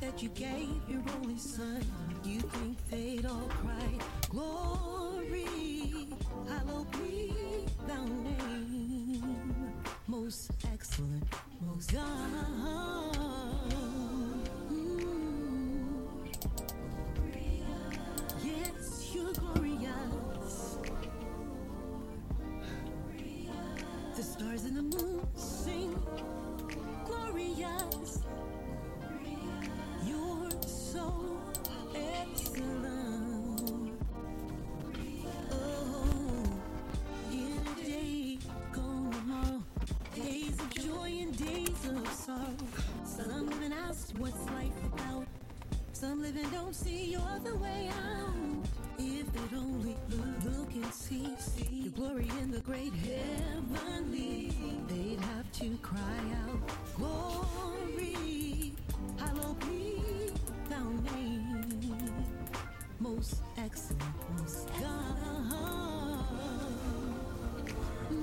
the that you gave your only son, you think they'd all cry, Glory, hallowed be thy name. Most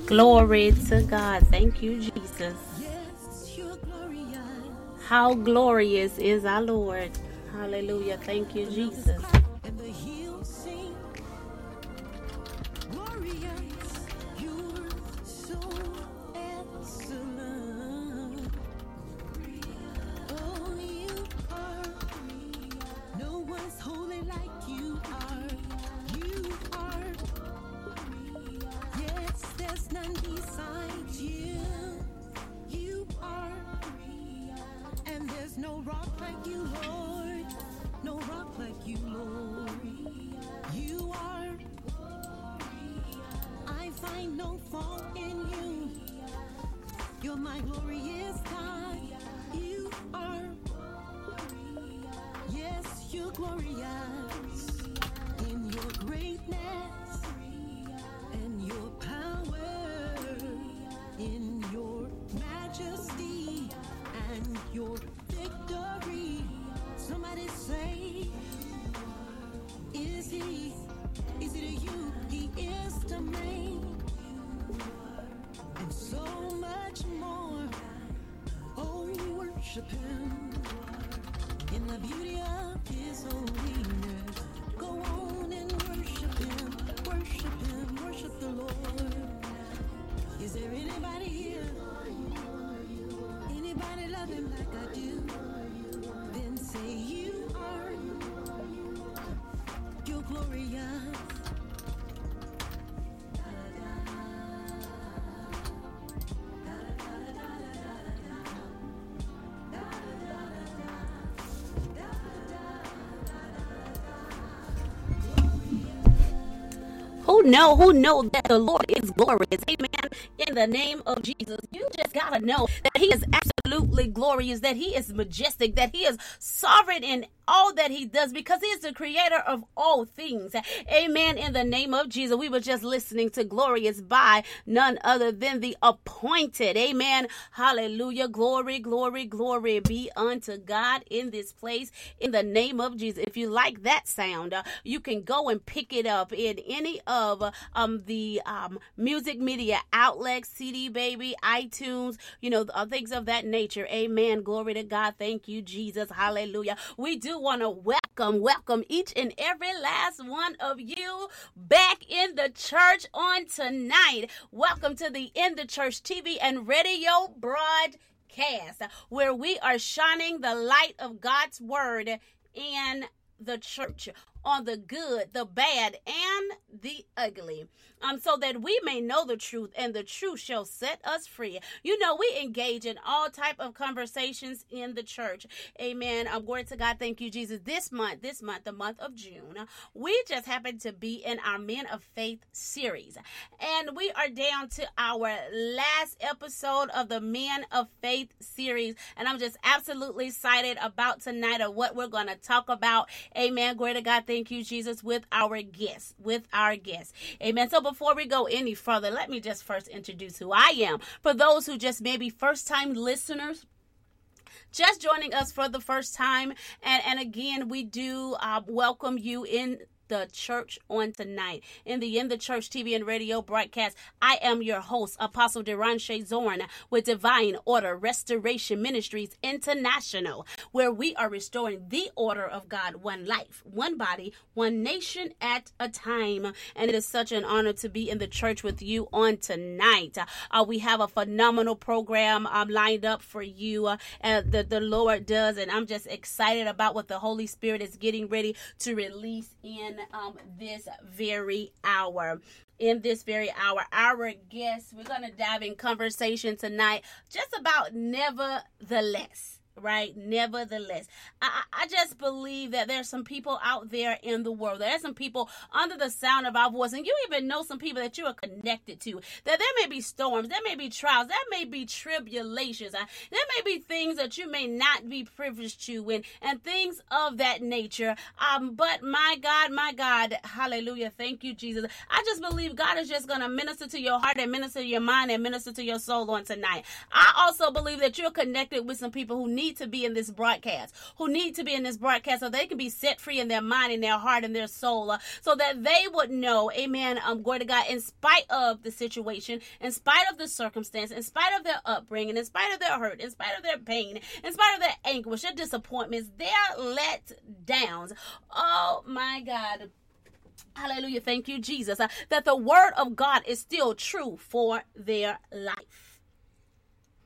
Glory to God. Thank you, Jesus. How glorious is our Lord. Hallelujah. Thank you, Jesus. Know, who know that the Lord is glorious. Amen. In the name of Jesus. You just gotta know that He is absolutely glorious, that He is majestic, that He is sovereign in all that He does because He is the creator of all things. Amen. In the name of Jesus. We were just listening to Glorious by none other than the appointed. Amen. Hallelujah. Glory, glory, glory be unto God in this place in the name of Jesus. If you like that sound, uh, you can go and pick it up in any of um the um music media outlets, CD Baby, iTunes, you know, uh, things of that nature. Amen. Glory to God. Thank you, Jesus. Hallelujah. We do want to welcome, welcome each and every last one of you back in the church on tonight. Welcome to the In the Church TV and radio broadcast, where we are shining the light of God's word in the church on the good, the bad, and the ugly. Um, so that we may know the truth and the truth shall set us free. You know, we engage in all type of conversations in the church. Amen. Um, glory to God. Thank you, Jesus. This month, this month, the month of June, we just happen to be in our Men of Faith series. And we are down to our last episode of the Men of Faith series. And I'm just absolutely excited about tonight of what we're going to talk about. Amen. Glory to God. Thank you, Jesus, with our guests, with our guests. Amen. So before we go any further, let me just first introduce who I am. For those who just maybe first time listeners, just joining us for the first time and and again we do uh, welcome you in the church on tonight. In the In the Church TV and radio broadcast, I am your host, Apostle Deranche Zorn, with Divine Order Restoration Ministries International, where we are restoring the order of God, one life, one body, one nation at a time. And it is such an honor to be in the church with you on tonight. Uh, we have a phenomenal program um, lined up for you uh, that the Lord does, and I'm just excited about what the Holy Spirit is getting ready to release in um, this very hour in this very hour. Our guest, we're going to dive in conversation tonight just about nevertheless right? Nevertheless, I, I just believe that there's some people out there in the world. There's some people under the sound of our voice, and you even know some people that you are connected to. That there may be storms, there may be trials, there may be tribulations, uh, there may be things that you may not be privileged to, and and things of that nature. Um, but my God, my God, Hallelujah! Thank you, Jesus. I just believe God is just to minister to your heart and minister to your mind and minister to your soul on tonight. I also believe that you're connected with some people who need need to be in this broadcast, who need to be in this broadcast so they can be set free in their mind, in their heart, in their soul, uh, so that they would know, amen, um, glory to God, in spite of the situation, in spite of the circumstance, in spite of their upbringing, in spite of their hurt, in spite of their pain, in spite of their anguish, their disappointments, their let downs. Oh my God. Hallelujah. Thank you, Jesus. Uh, that the word of God is still true for their life.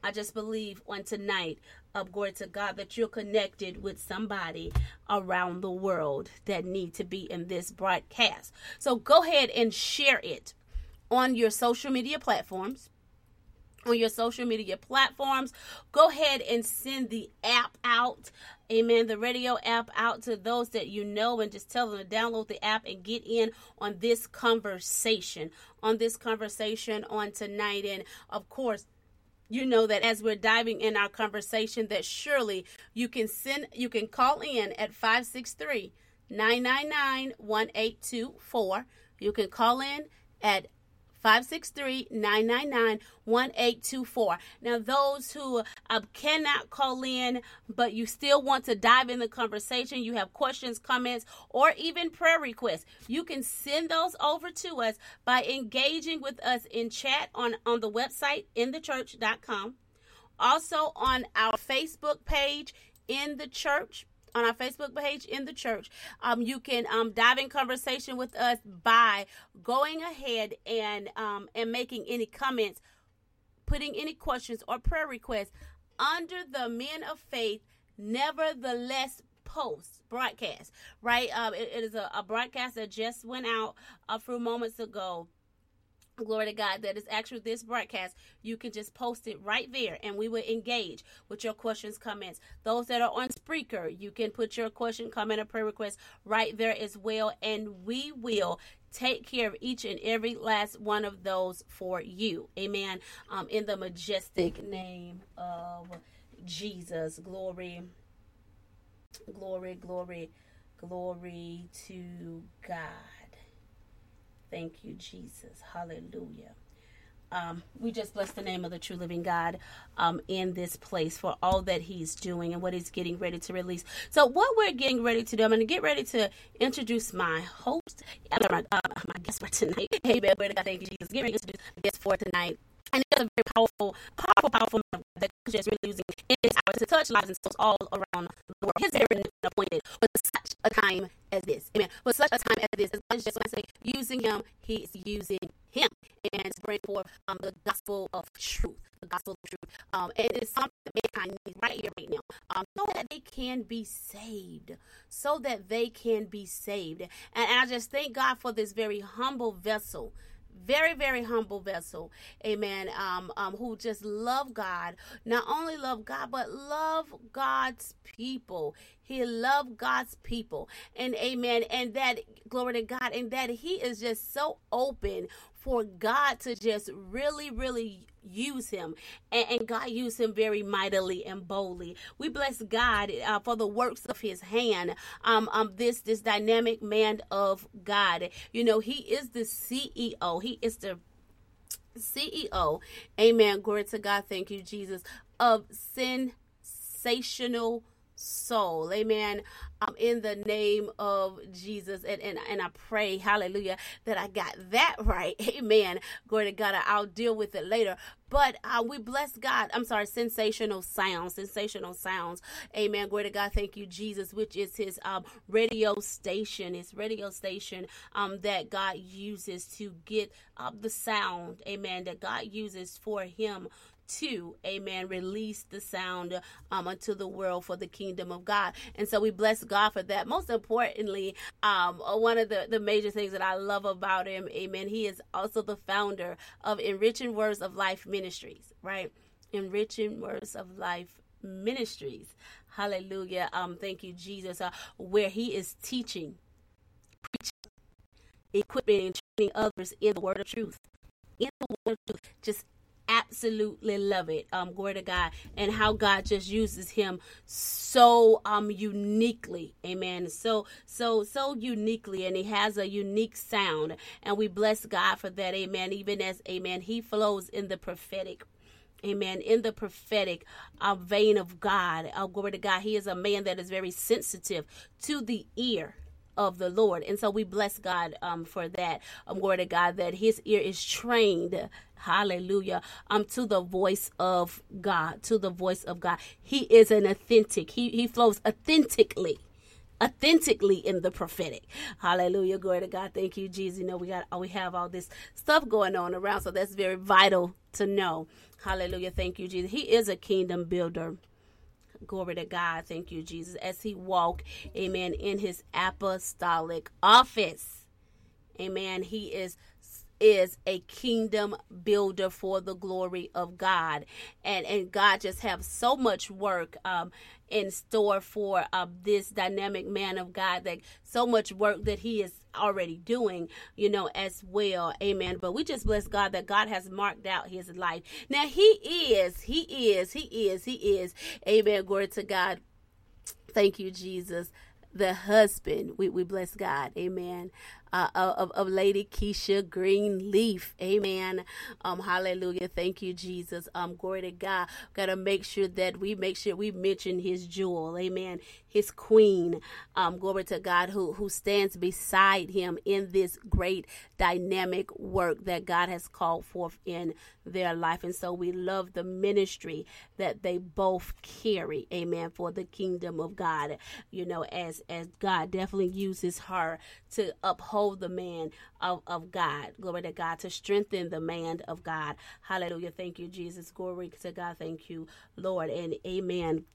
I just believe on tonight of glory to God that you're connected with somebody around the world that need to be in this broadcast. So go ahead and share it on your social media platforms. On your social media platforms, go ahead and send the app out. Amen. The radio app out to those that you know and just tell them to download the app and get in on this conversation. On this conversation on tonight. And of course, you know that as we're diving in our conversation that surely you can send you can call in at 563 999 1824 you can call in at 563 999 1824. Now, those who uh, cannot call in, but you still want to dive in the conversation, you have questions, comments, or even prayer requests, you can send those over to us by engaging with us in chat on, on the website, inthechurch.com. Also on our Facebook page, In the Church on our Facebook page in the church. Um, you can um, dive in conversation with us by going ahead and um, and making any comments, putting any questions or prayer requests under the Men of Faith. Nevertheless, post broadcast right. Um, it, it is a, a, broadcast that just went out a few moments ago glory to God, that is actually this broadcast, you can just post it right there and we will engage with your questions, comments. Those that are on Spreaker, you can put your question, comment, or prayer request right there as well. And we will take care of each and every last one of those for you. Amen. Um, in the majestic name of Jesus. Glory, glory, glory, glory to God. Thank you, Jesus. Hallelujah. Um, we just bless the name of the true living God um, in this place for all that He's doing and what He's getting ready to release. So, what we're getting ready to do, I'm going to get ready to introduce my host, my, uh, my guest for tonight. Hey, man, thank you, Jesus. Get ready to introduce my guest for tonight. And it's a very powerful, powerful, powerful man that is really using in this hour to touch lives and souls all around the world. His very appointed for such a time as this. Amen. For such a time as this, God is just when I say using him, he's using him and to bring forth um, the gospel of truth. The gospel of truth. Um, and it's something that mankind needs right here, right now. Um, so that they can be saved. So that they can be saved. And, and I just thank God for this very humble vessel very very humble vessel amen um, um who just love god. Not only love god but love god's people. He loved god's people. And amen and that glory to god and that he is just so open for God to just really, really use him. And, and God used him very mightily and boldly. We bless God uh, for the works of his hand. Um, um, this, this dynamic man of God. You know, he is the CEO. He is the CEO. Amen. Glory to God. Thank you, Jesus. Of sensational soul. Amen. Um, in the name of Jesus. And, and, and I pray, hallelujah, that I got that right. Amen. Glory to God. I'll deal with it later. But uh, we bless God. I'm sorry, sensational sounds, sensational sounds. Amen. Glory to God. Thank you, Jesus, which is his um, radio station, his radio station um, that God uses to get up the sound. Amen. That God uses for him to, amen, release the sound um, unto the world for the kingdom of God. And so we bless God for that. Most importantly, um, one of the, the major things that I love about him, amen, he is also the founder of Enriching Words of Life Ministries, right? Enriching Words of Life Ministries. Hallelujah. Um, thank you, Jesus, uh, where he is teaching, preaching, equipping, and training others in the word of truth. In the word of truth. Just absolutely love it. Um, glory to God, and how God just uses him so um uniquely, Amen. So so so uniquely, and he has a unique sound, and we bless God for that, Amen. Even as Amen, he flows in the prophetic. Amen. In the prophetic uh, vein of God, uh, glory to God, He is a man that is very sensitive to the ear of the Lord. And so we bless God um, for that. Um, glory to God that his ear is trained. Hallelujah. Um, to the voice of God, to the voice of God. He is an authentic. He he flows authentically authentically in the prophetic. Hallelujah. Glory to God. Thank you, Jesus. You know, we got we have all this stuff going on around, so that's very vital to know. Hallelujah. Thank you, Jesus. He is a kingdom builder. Glory to God. Thank you, Jesus. As he walk, amen, in his apostolic office. Amen. He is is a kingdom builder for the glory of God. And and God just have so much work um in store for uh, this dynamic man of God that so much work that he is already doing, you know, as well. Amen. But we just bless God that God has marked out his life. Now he is, he is, he is, he is. Amen. Glory to God. Thank you, Jesus the husband. We, we bless God. Amen. Uh, of, of Lady Keisha Greenleaf. Amen. Um, hallelujah. Thank you, Jesus. Um, glory to God. Gotta make sure that we make sure we mention his jewel. Amen. His queen. Um, glory to God who who stands beside him in this great dynamic work that God has called forth in their life. And so we love the ministry that they both carry. Amen. For the kingdom of God. You know, as as God definitely uses her to uphold the man of, of God. Glory to God. To strengthen the man of God. Hallelujah. Thank you, Jesus. Glory to God. Thank you, Lord. And amen.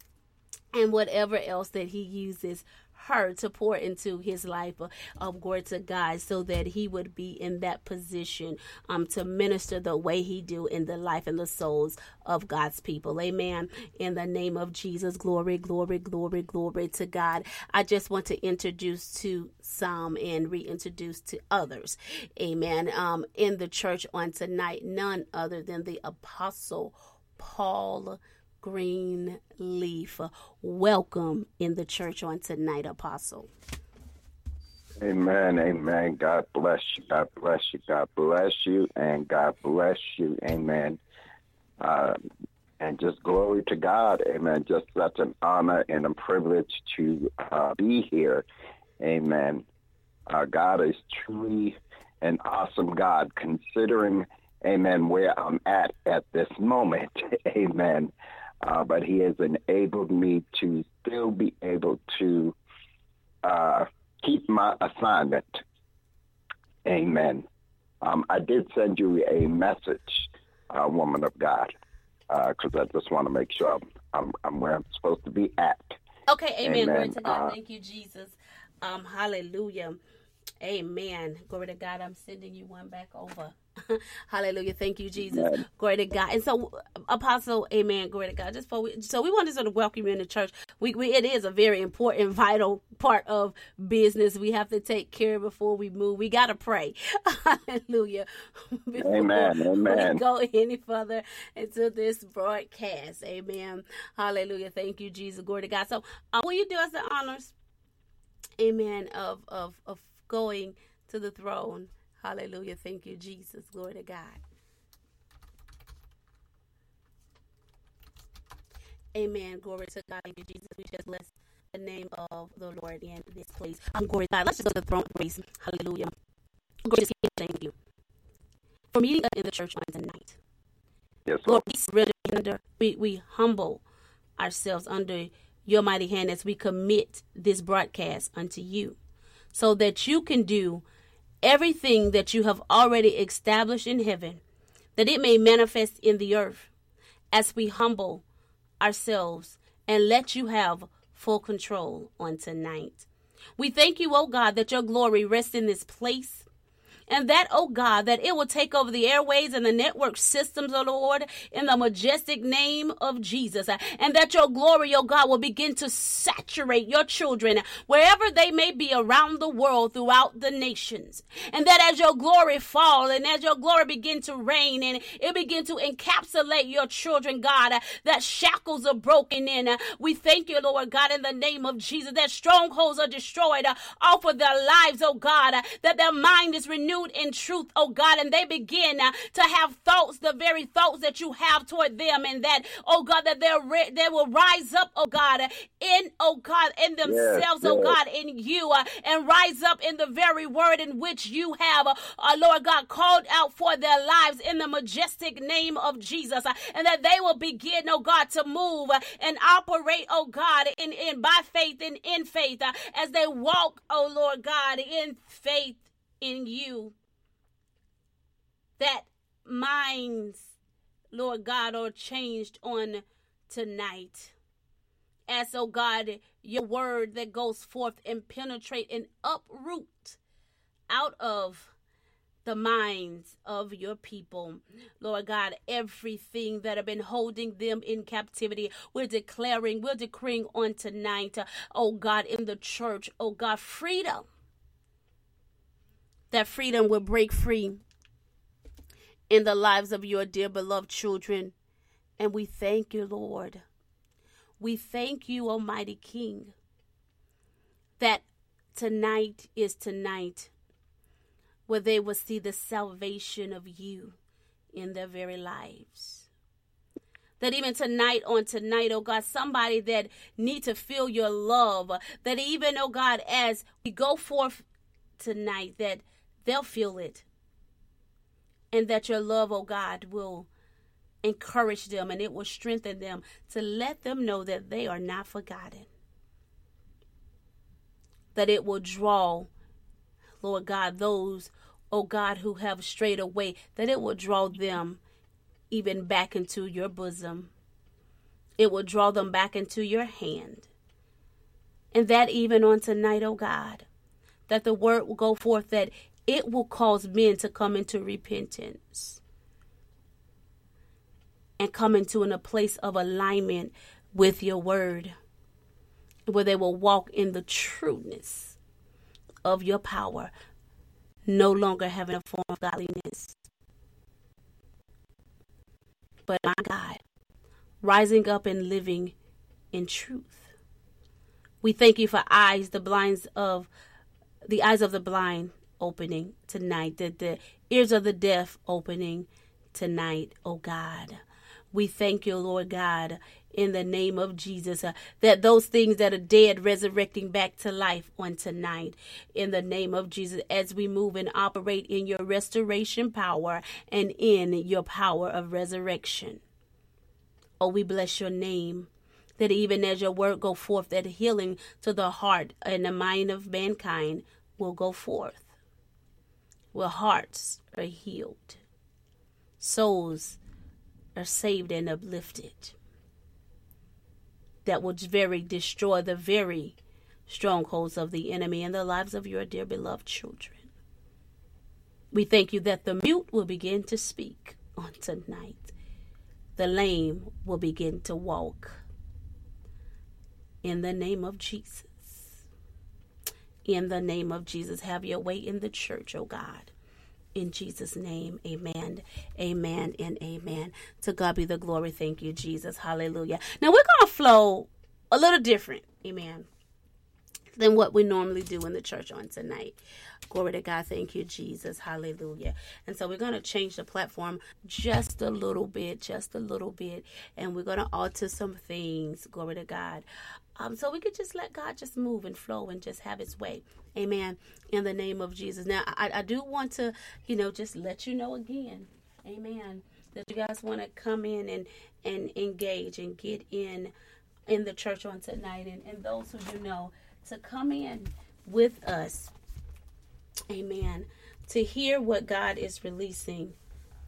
And whatever else that he uses her to pour into his life of, glory to God so that he would be in that position um, to minister the way he do in the life and the souls of God's people. Amen. In the name of Jesus, glory, glory, glory, glory to God. I just want to introduce to some and reintroduce to others. Amen. Um, in the church on tonight, none other than the apostle Paul Greenleaf. Welcome in the church on tonight, Apostle. Amen. Amen. God bless you. God bless you. God bless you. And God bless you. Amen. Uh, and just glory to God. Amen. Just such an honor and a privilege to uh, be here. Amen. Uh, God is truly an awesome God, considering, amen, where I'm at at this moment. amen uh, but he has enabled me to still be able to uh, keep my assignment. Amen. Um, I did send you a message, uh, woman of God, because uh, I just want to make sure I'm, I'm, I'm, where I'm supposed to be at. Okay, amen. amen. Glory to God. Uh, Thank you, Jesus. Um, hallelujah. Amen. Glory to God. I'm sending you one back over. Hallelujah. Thank you, Jesus. Amen. Glory to God. And so, Apostle, Amen. Glory to God. Just for we, so we want to sort of welcome you in the church. We, we it is a very important, vital part of business. We have to take care before we move. We got to pray. Hallelujah. Before Amen. Amen. We go any further into this broadcast. Amen. Hallelujah. Thank you, Jesus. Glory to God. So, uh, will you do us the honors? Amen. Of of of going to the throne Hallelujah. Thank you, Jesus. Glory to God. Amen. Glory to God. Thank you, Jesus. We just bless the name of the Lord in this place. I'm glory to God. Let's just go to the throne of grace. Hallelujah. Gracious King, thank you for meeting us in the church on tonight. Yes, Lord, Lord. we surrender under, we, we humble ourselves under your mighty hand as we commit this broadcast unto you so that you can do everything that you have already established in heaven, that it may manifest in the earth as we humble ourselves and let you have full control on tonight. We thank you, oh God, that your glory rests in this place. And that, oh God, that it will take over the airways and the network systems, oh Lord, in the majestic name of Jesus. Uh, and that your glory, oh God, will begin to saturate your children wherever they may be around the world throughout the nations. And that as your glory fall and as your glory begin to reign and it begin to encapsulate your children, God, uh, that shackles are broken in. Uh, we thank you, Lord God, in the name of Jesus, that strongholds are destroyed off of their lives, oh God, that their mind is renewed in truth, oh God, and they begin uh, to have thoughts, the very thoughts that you have toward them, and that, oh God, that they're re- they will rise up, oh God, in, oh God, in themselves, oh yes. God, in you, uh, and rise up in the very word in which you have, uh, uh, Lord God, called out for their lives in the majestic name of Jesus, uh, and that they will begin, oh God, to move uh, and operate, oh God, in, in by faith and in faith as they walk, oh Lord God, in faith in you that minds, Lord God, are changed on tonight. As, oh God, your word that goes forth and penetrate and uproot out of the minds of your people. Lord God, everything that have been holding them in captivity, we're declaring, we're decreeing on tonight, oh God, in the church, oh God, freedom. That freedom will break free in the lives of your dear beloved children. And we thank you, Lord. We thank you, Almighty King, that tonight is tonight where they will see the salvation of you in their very lives. That even tonight, on tonight, oh God, somebody that need to feel your love, that even, oh God, as we go forth tonight, that they'll feel it. And that your love, oh God, will encourage them and it will strengthen them to let them know that they are not forgotten. That it will draw, Lord God, those, oh God, who have strayed away, that it will draw them even back into your bosom. It will draw them back into your hand. And that even on tonight, oh God, that the word will go forth that it will cause men to come into repentance and come into in a place of alignment with your word, where they will walk in the trueness of your power, no longer having a form of godliness. But my God, rising up and living in truth. We thank you for eyes, the blinds of the eyes of the blind opening tonight, that the ears of the deaf opening tonight, oh God. We thank you, Lord God, in the name of Jesus, uh, that those things that are dead resurrecting back to life on tonight, in the name of Jesus, as we move and operate in your restoration power and in your power of resurrection. Oh, we bless your name. That even as your word go forth, that healing to the heart and the mind of mankind will go forth where hearts are healed, souls are saved and uplifted. That will very destroy the very strongholds of the enemy in the lives of your dear beloved children. We thank you that the mute will begin to speak on tonight. The lame will begin to walk. In the name of Jesus in the name of Jesus. Have your way in the church, oh God. In Jesus' name, amen, amen, and amen. To God be the glory. Thank you, Jesus. Hallelujah. Now we're going to flow a little different. Amen. than what we normally do in the church on tonight. Glory to God. Thank you, Jesus. Hallelujah. And so we're going to change the platform just a little bit, just a little bit. And we're going to alter some things. Glory to God. Um, so we could just let God just move and flow and just have his way. Amen. In the name of Jesus. Now, I, I do want to, you know, just let you know again. Amen. That you guys want to come in and, and engage and get in in the church on tonight. And, and those who you know to come in with us. Amen. To hear what God is releasing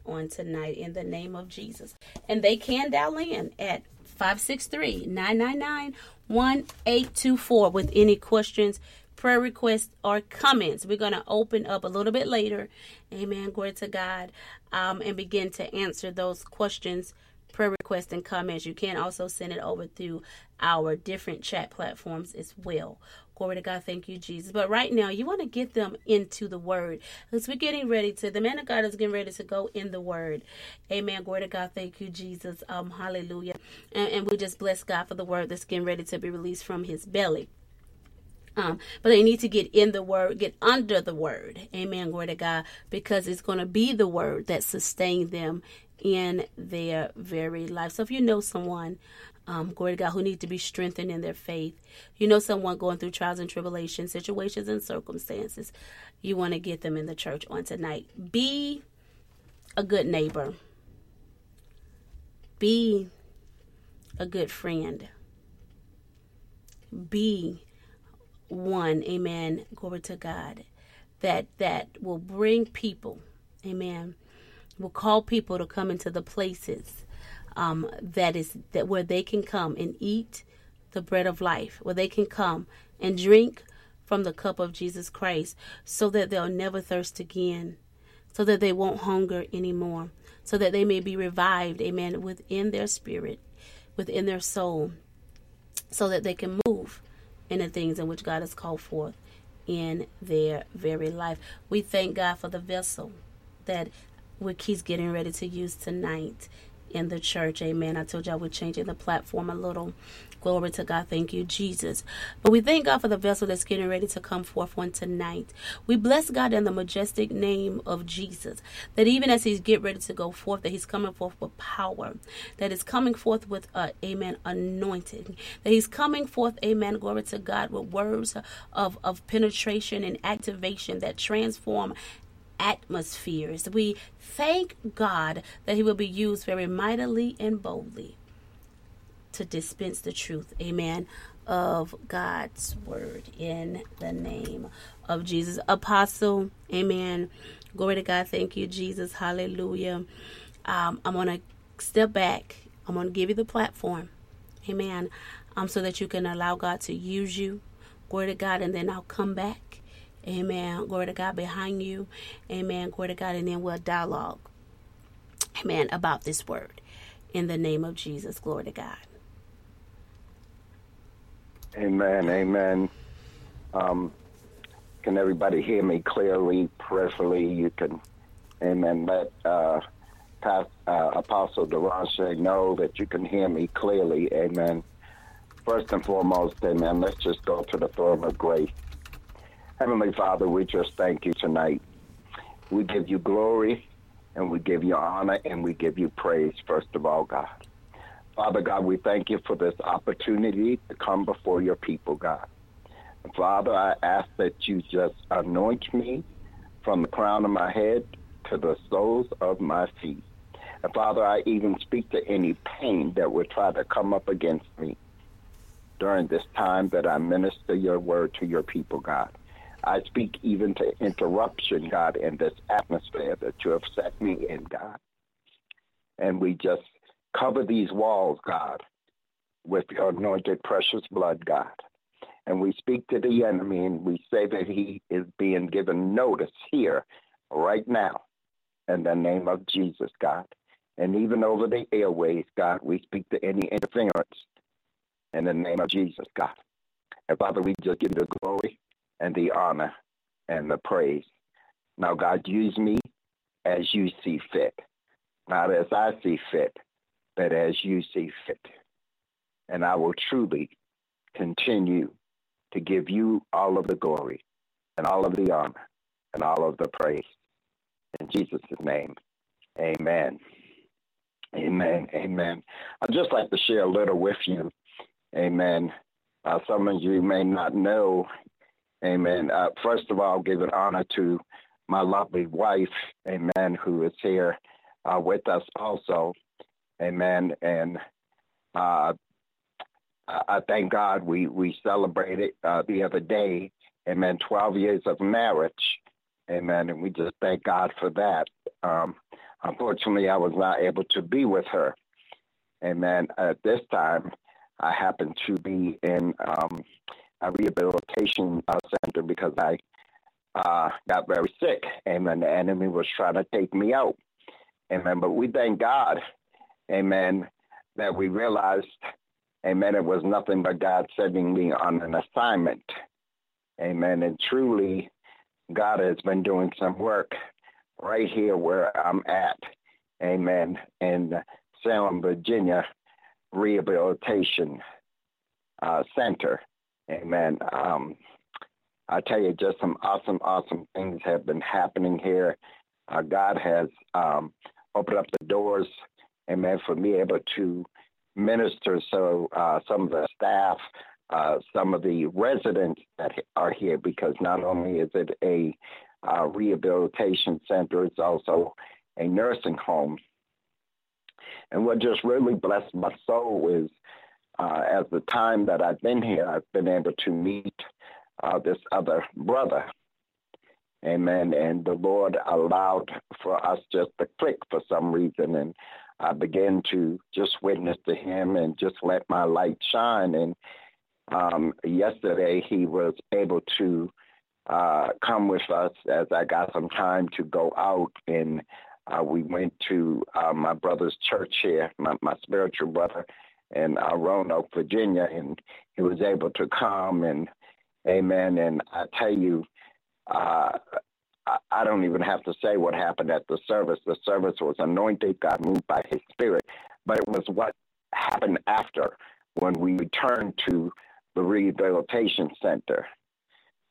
on tonight in the name of Jesus. And they can dial in at 563 999 1824 with any questions, prayer requests, or comments. We're going to open up a little bit later. Amen. Glory to God. Um, and begin to answer those questions prayer requests and comments. You can also send it over through our different chat platforms as well. Glory to God. Thank you, Jesus. But right now, you want to get them into the word. Because we're getting ready to, the man of God is getting ready to go in the word. Amen. Glory to God. Thank you, Jesus. Um, hallelujah. And, and we just bless God for the word that's getting ready to be released from his belly. Um, but they need to get in the word, get under the word. Amen. Glory to God. Because it's going to be the word that sustains them in their very life. So if you know someone, um, glory to God, who need to be strengthened in their faith, you know someone going through trials and tribulations, situations and circumstances, you want to get them in the church on tonight. Be a good neighbor. Be a good friend. Be one, amen, glory to God, that that will bring people, amen, will call people to come into the places um, that is that where they can come and eat the bread of life, where they can come and drink from the cup of Jesus Christ, so that they'll never thirst again, so that they won't hunger anymore, so that they may be revived, amen, within their spirit, within their soul, so that they can move in the things in which God has called forth in their very life. We thank God for the vessel that he's getting ready to use tonight in the church. Amen. I told y'all we're changing the platform a little. Glory to God. Thank you, Jesus. But we thank God for the vessel that's getting ready to come forth on tonight. We bless God in the majestic name of Jesus. That even as He's get ready to go forth, that He's coming forth with power. That is coming forth with uh, amen, anointing. That He's coming forth, amen, glory to God, with words of, of penetration and activation that transform atmospheres. We thank God that He will be used very mightily and boldly to dispense the truth. Amen. Of God's word in the name of Jesus. Apostle, amen. Glory to God. Thank you, Jesus. Hallelujah. Um, I'm going to step back. I'm going to give you the platform. Amen. Um, so that you can allow God to use you. Glory to God. And then I'll come back Amen. Glory to God behind you. Amen. Glory to God. And then we'll dialogue. Amen. About this word. In the name of Jesus. Glory to God. Amen. Amen. Um, can everybody hear me clearly, prayerfully? You can, amen, let uh, Past, uh, Apostle Deranche know that you can hear me clearly. Amen. First and foremost, amen, let's just go to the throne of grace. Heavenly Father, we just thank you tonight. We give you glory and we give you honor and we give you praise, first of all, God. Father God, we thank you for this opportunity to come before your people, God. Father, I ask that you just anoint me from the crown of my head to the soles of my feet. And Father, I even speak to any pain that would try to come up against me during this time that I minister your word to your people, God. I speak even to interruption, God, in this atmosphere that you have set me in, God. And we just cover these walls, God, with your anointed precious blood, God. And we speak to the enemy and we say that he is being given notice here right now in the name of Jesus, God. And even over the airways, God, we speak to any interference in the name of Jesus, God. And Father, we just give you the glory and the honor and the praise. Now, God, use me as you see fit, not as I see fit, but as you see fit. And I will truly continue to give you all of the glory and all of the honor and all of the praise. In Jesus' name, amen. Amen. Amen. I'd just like to share a little with you. Amen. Uh, some of you may not know. Amen. Uh, first of all, give an honor to my lovely wife. Amen. Who is here uh, with us also. Amen. And uh, I thank God we, we celebrated uh, the other day. Amen. 12 years of marriage. Amen. And we just thank God for that. Um, unfortunately, I was not able to be with her. Amen. At this time, I happened to be in um, a rehabilitation uh, center because I uh, got very sick. Amen. The enemy was trying to take me out. Amen. But we thank God. Amen. That we realized, amen, it was nothing but God sending me on an assignment. Amen. And truly, God has been doing some work right here where I'm at. Amen. In Salem, Virginia Rehabilitation uh, Center. Amen. Um, I tell you, just some awesome, awesome things have been happening here. Uh, God has um, opened up the doors, amen, for me able to minister. So uh, some of the staff, uh, some of the residents that are here, because not only is it a uh, rehabilitation center, it's also a nursing home. And what just really blessed my soul is uh, as the time that I've been here, I've been able to meet uh, this other brother. Amen. And the Lord allowed for us just to click for some reason. And I began to just witness to him and just let my light shine. And um, yesterday he was able to uh, come with us as I got some time to go out and uh, we went to uh, my brother's church here, my, my spiritual brother in Roanoke, Virginia, and he was able to come and amen. And I tell you, uh, I, I don't even have to say what happened at the service. The service was anointed, God moved by his spirit, but it was what happened after when we returned to the rehabilitation center.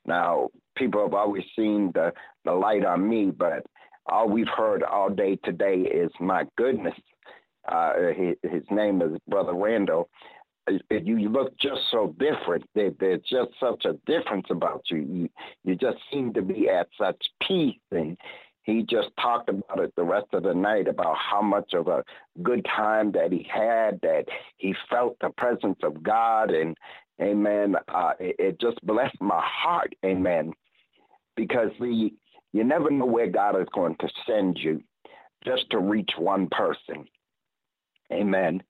Now, people have always seen the, the light on me, but all we've heard all day today is, my goodness, uh, his, his, name is Brother Randall. You look just so different. there's just such a difference about you. You you just seem to be at such peace, and he just talked about it the rest of the night about how much of a good time that he had, that he felt the presence of God, and Amen. Uh, it, it just blessed my heart, Amen, because we you never know where God is going to send you just to reach one person. Amen.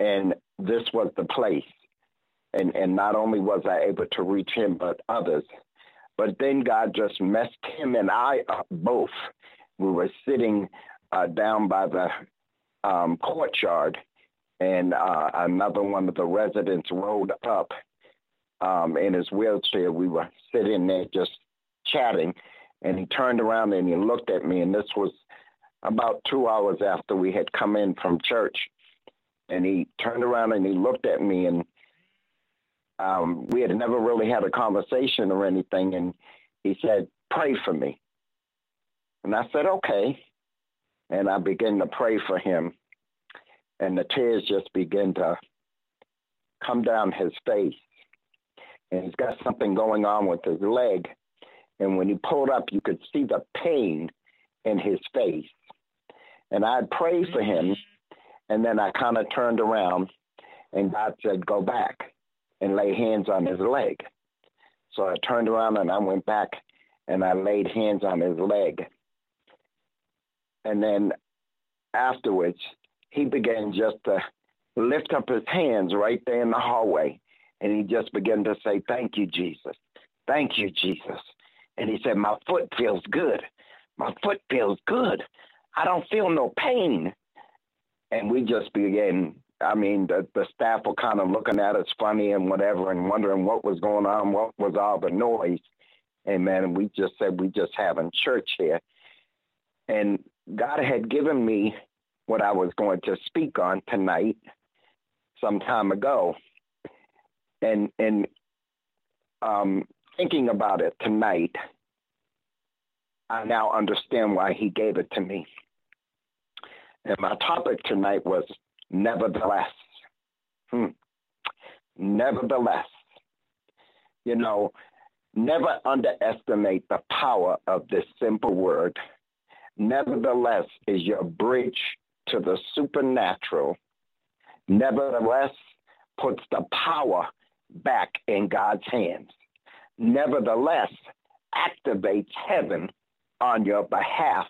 And this was the place. And, and not only was I able to reach him, but others. But then God just messed him and I up both. We were sitting uh, down by the um, courtyard, and uh, another one of the residents rode up um, in his wheelchair. We were sitting there just chatting, and he turned around and he looked at me, and this was about two hours after we had come in from church. And he turned around and he looked at me, and um, we had never really had a conversation or anything. And he said, Pray for me. And I said, Okay. And I began to pray for him. And the tears just began to come down his face. And he's got something going on with his leg and when he pulled up, you could see the pain in his face. And I'd pray for mm-hmm. him. And then I kind of turned around and God said, go back and lay hands on his leg. So I turned around and I went back and I laid hands on his leg. And then afterwards, he began just to lift up his hands right there in the hallway. And he just began to say, Thank you, Jesus. Thank you, Jesus. And he said, My foot feels good. My foot feels good. I don't feel no pain. And we just began, I mean, the, the staff were kind of looking at us funny and whatever and wondering what was going on, what was all the noise. And man, we just said, we just having church here. And God had given me what I was going to speak on tonight some time ago. And and um, thinking about it tonight, I now understand why he gave it to me. And my topic tonight was nevertheless. Hmm. Nevertheless. You know, never underestimate the power of this simple word. Nevertheless is your bridge to the supernatural. Nevertheless puts the power back in God's hands. Nevertheless activates heaven on your behalf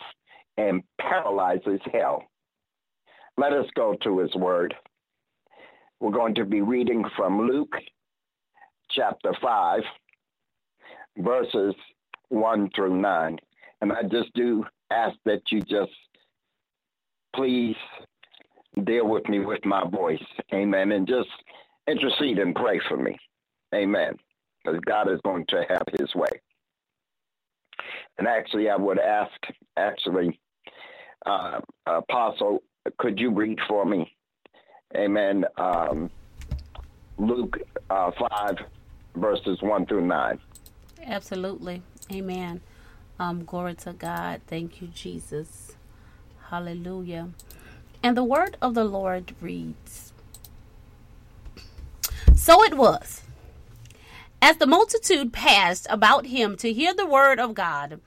and paralyzes hell. Let us go to his word. We're going to be reading from Luke chapter 5, verses 1 through 9. And I just do ask that you just please deal with me with my voice. Amen. And just intercede and pray for me. Amen. Because God is going to have his way. And actually, I would ask, actually, uh, Apostle, could you read for me? Amen. Um, Luke uh, 5, verses 1 through 9. Absolutely. Amen. Um, glory to God. Thank you, Jesus. Hallelujah. And the word of the Lord reads So it was as the multitude passed about him to hear the word of God,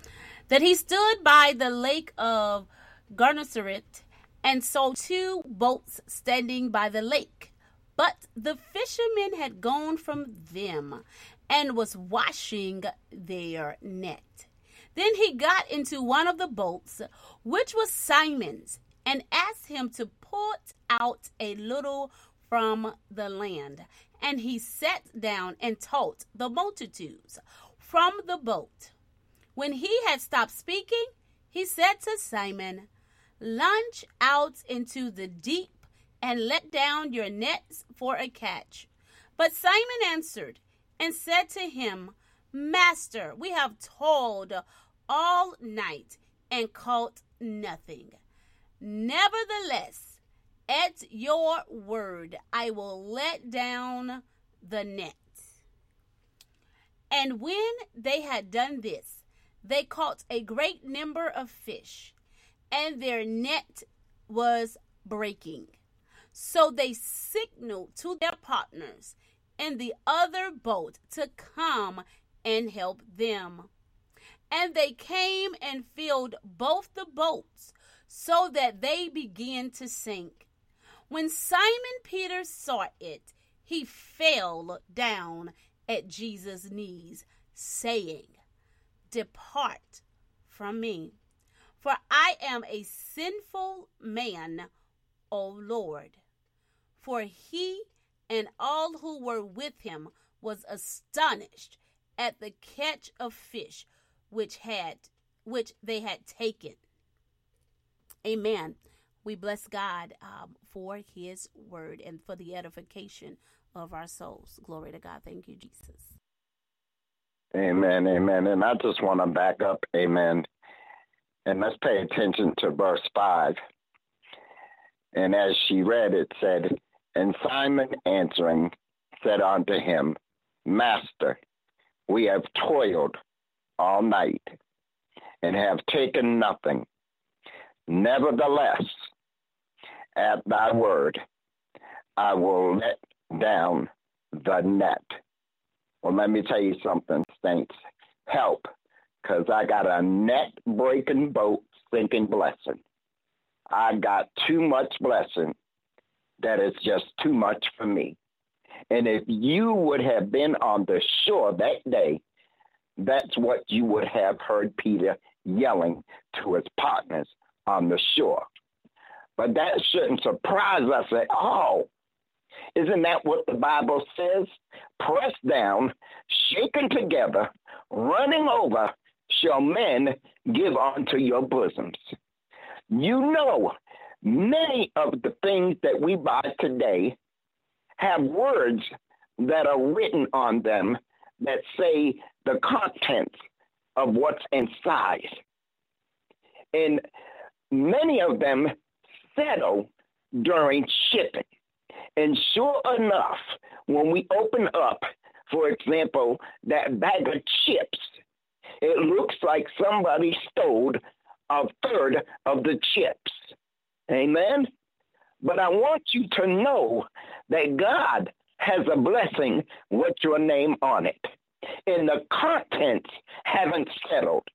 that he stood by the lake of Gennesaret and saw two boats standing by the lake. But the fishermen had gone from them and was washing their net. Then he got into one of the boats, which was Simon's, and asked him to put out a little from the land. And he sat down and taught the multitudes from the boat. When he had stopped speaking, he said to Simon, Launch out into the deep and let down your nets for a catch. But Simon answered and said to him, Master, we have toiled all night and caught nothing. Nevertheless, at your word, I will let down the net. And when they had done this, they caught a great number of fish, and their net was breaking. So they signaled to their partners in the other boat to come and help them. And they came and filled both the boats so that they began to sink. When Simon Peter saw it, he fell down at Jesus' knees, saying, Depart from me, for I am a sinful man, O Lord. For he and all who were with him was astonished at the catch of fish which had which they had taken. Amen. We bless God um, for his word and for the edification of our souls. Glory to God. Thank you, Jesus. Amen. Amen. And I just want to back up. Amen. And let's pay attention to verse 5. And as she read, it said, And Simon answering said unto him, Master, we have toiled all night and have taken nothing. Nevertheless, at thy word, I will let down the net. Well, let me tell you something, saints. Help, because I got a net breaking boat sinking blessing. I got too much blessing that is just too much for me. And if you would have been on the shore that day, that's what you would have heard Peter yelling to his partners on the shore. But that shouldn't surprise us at all. Isn't that what the Bible says? Pressed down, shaken together, running over, shall men give unto your bosoms. You know, many of the things that we buy today have words that are written on them that say the contents of what's inside. And many of them settle during shipping. And sure enough, when we open up for example, that bag of chips, it looks like somebody stole a third of the chips. Amen? But I want you to know that God has a blessing with your name on it. And the contents haven't settled.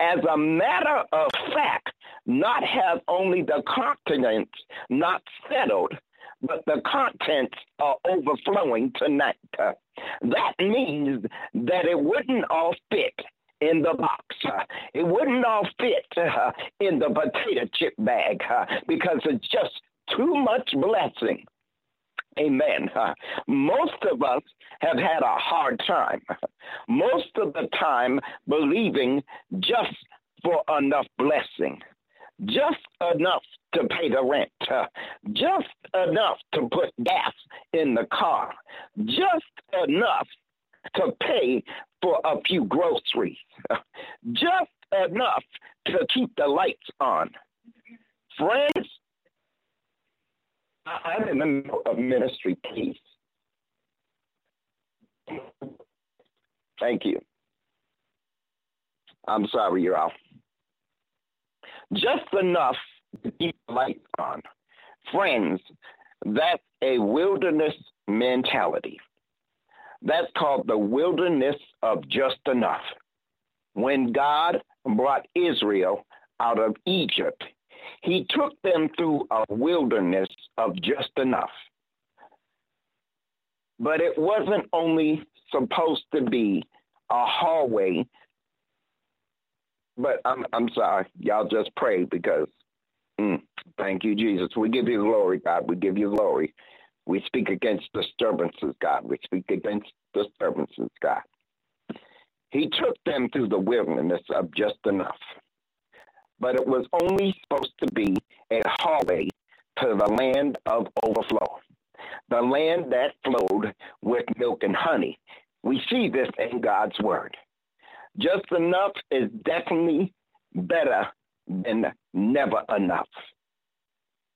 As a matter of fact, not have only the contents not settled, but the contents are overflowing tonight. That means that it wouldn't all fit in the box. It wouldn't all fit uh, in the potato chip bag uh, because it's just too much blessing. Amen. Uh, most of us have had a hard time. Most of the time believing just for enough blessing, just enough to pay the rent, just enough to put gas in the car, just enough to pay for a few groceries, just enough to keep the lights on. Friends, I'm in the middle of ministry, please. Thank you. I'm sorry, you're off. Just enough to keep the lights on. Friends, that's a wilderness mentality. That's called the wilderness of just enough. When God brought Israel out of Egypt, he took them through a wilderness of just enough. But it wasn't only supposed to be a hallway. But I'm I'm sorry, y'all just pray because mm, thank you, Jesus. We give you glory, God. We give you glory. We speak against disturbances, God. We speak against disturbances, God. He took them through the wilderness of just enough but it was only supposed to be a hallway to the land of overflow, the land that flowed with milk and honey. We see this in God's word. Just enough is definitely better than never enough.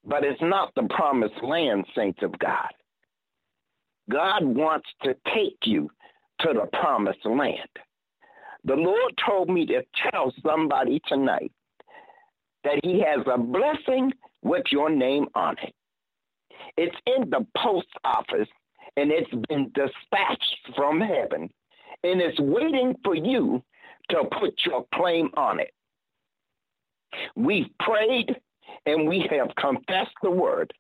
But it's not the promised land, saints of God. God wants to take you to the promised land. The Lord told me to tell somebody tonight that he has a blessing with your name on it. It's in the post office and it's been dispatched from heaven and it's waiting for you to put your claim on it. We've prayed and we have confessed the word.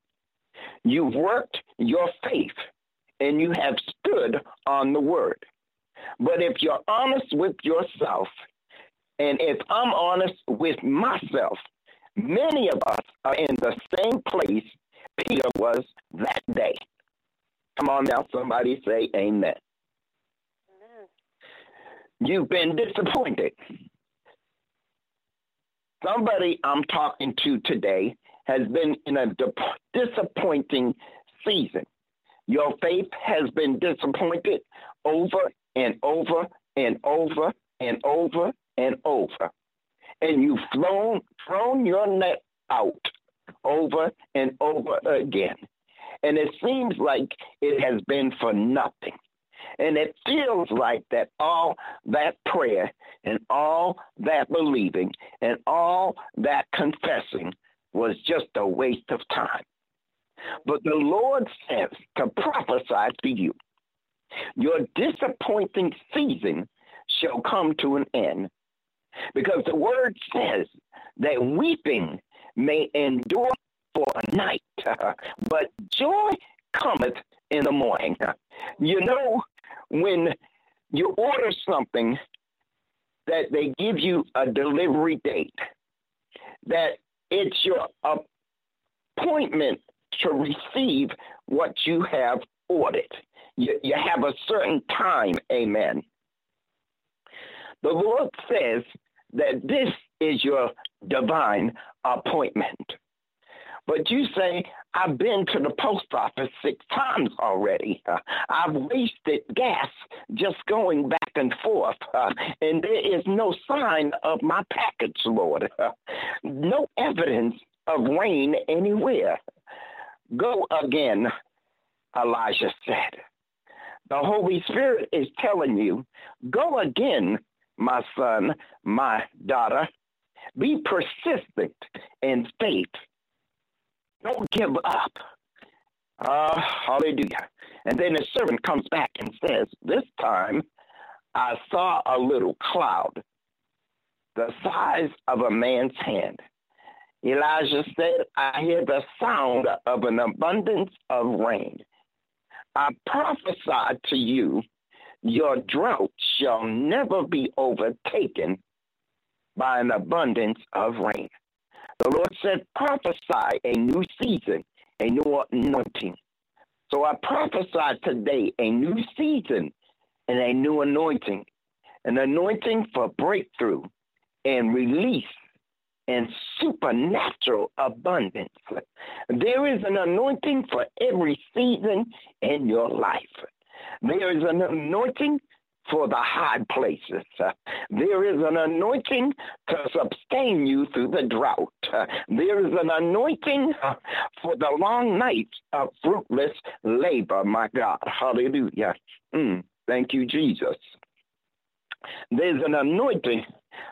You've worked your faith and you have stood on the word. But if you're honest with yourself and if I'm honest with myself, many of us are in the same place Peter was that day. Come on now, somebody say amen. amen. You've been disappointed. Somebody I'm talking to today has been in a disappointing season. Your faith has been disappointed over and over and over and over and over. And you've thrown, thrown your net out over and over again. And it seems like it has been for nothing. And it feels like that all that prayer and all that believing and all that confessing was just a waste of time. But the Lord says to prophesy to you your disappointing season shall come to an end. Because the word says that weeping may endure for a night, but joy cometh in the morning. You know, when you order something that they give you a delivery date, that it's your appointment to receive what you have ordered. You, you have a certain time, amen. The Lord says that this is your divine appointment. But you say, I've been to the post office six times already. Uh, I've wasted gas just going back and forth, uh, and there is no sign of my package, Lord. Uh, no evidence of rain anywhere. Go again, Elijah said. The Holy Spirit is telling you, go again, my son, my daughter. Be persistent in faith. Don't give up. Uh, hallelujah. And then the servant comes back and says, This time I saw a little cloud the size of a man's hand. Elijah said, I hear the sound of an abundance of rain. I prophesy to you, your drought shall never be overtaken by an abundance of rain. The Lord said, prophesy a new season, a new anointing. So I prophesy today a new season and a new anointing, an anointing for breakthrough and release and supernatural abundance. There is an anointing for every season in your life. There is an anointing for the hard places. Uh, there is an anointing to sustain you through the drought. Uh, there is an anointing uh, for the long nights of fruitless labor, my God. Hallelujah. Mm, thank you, Jesus. There's an anointing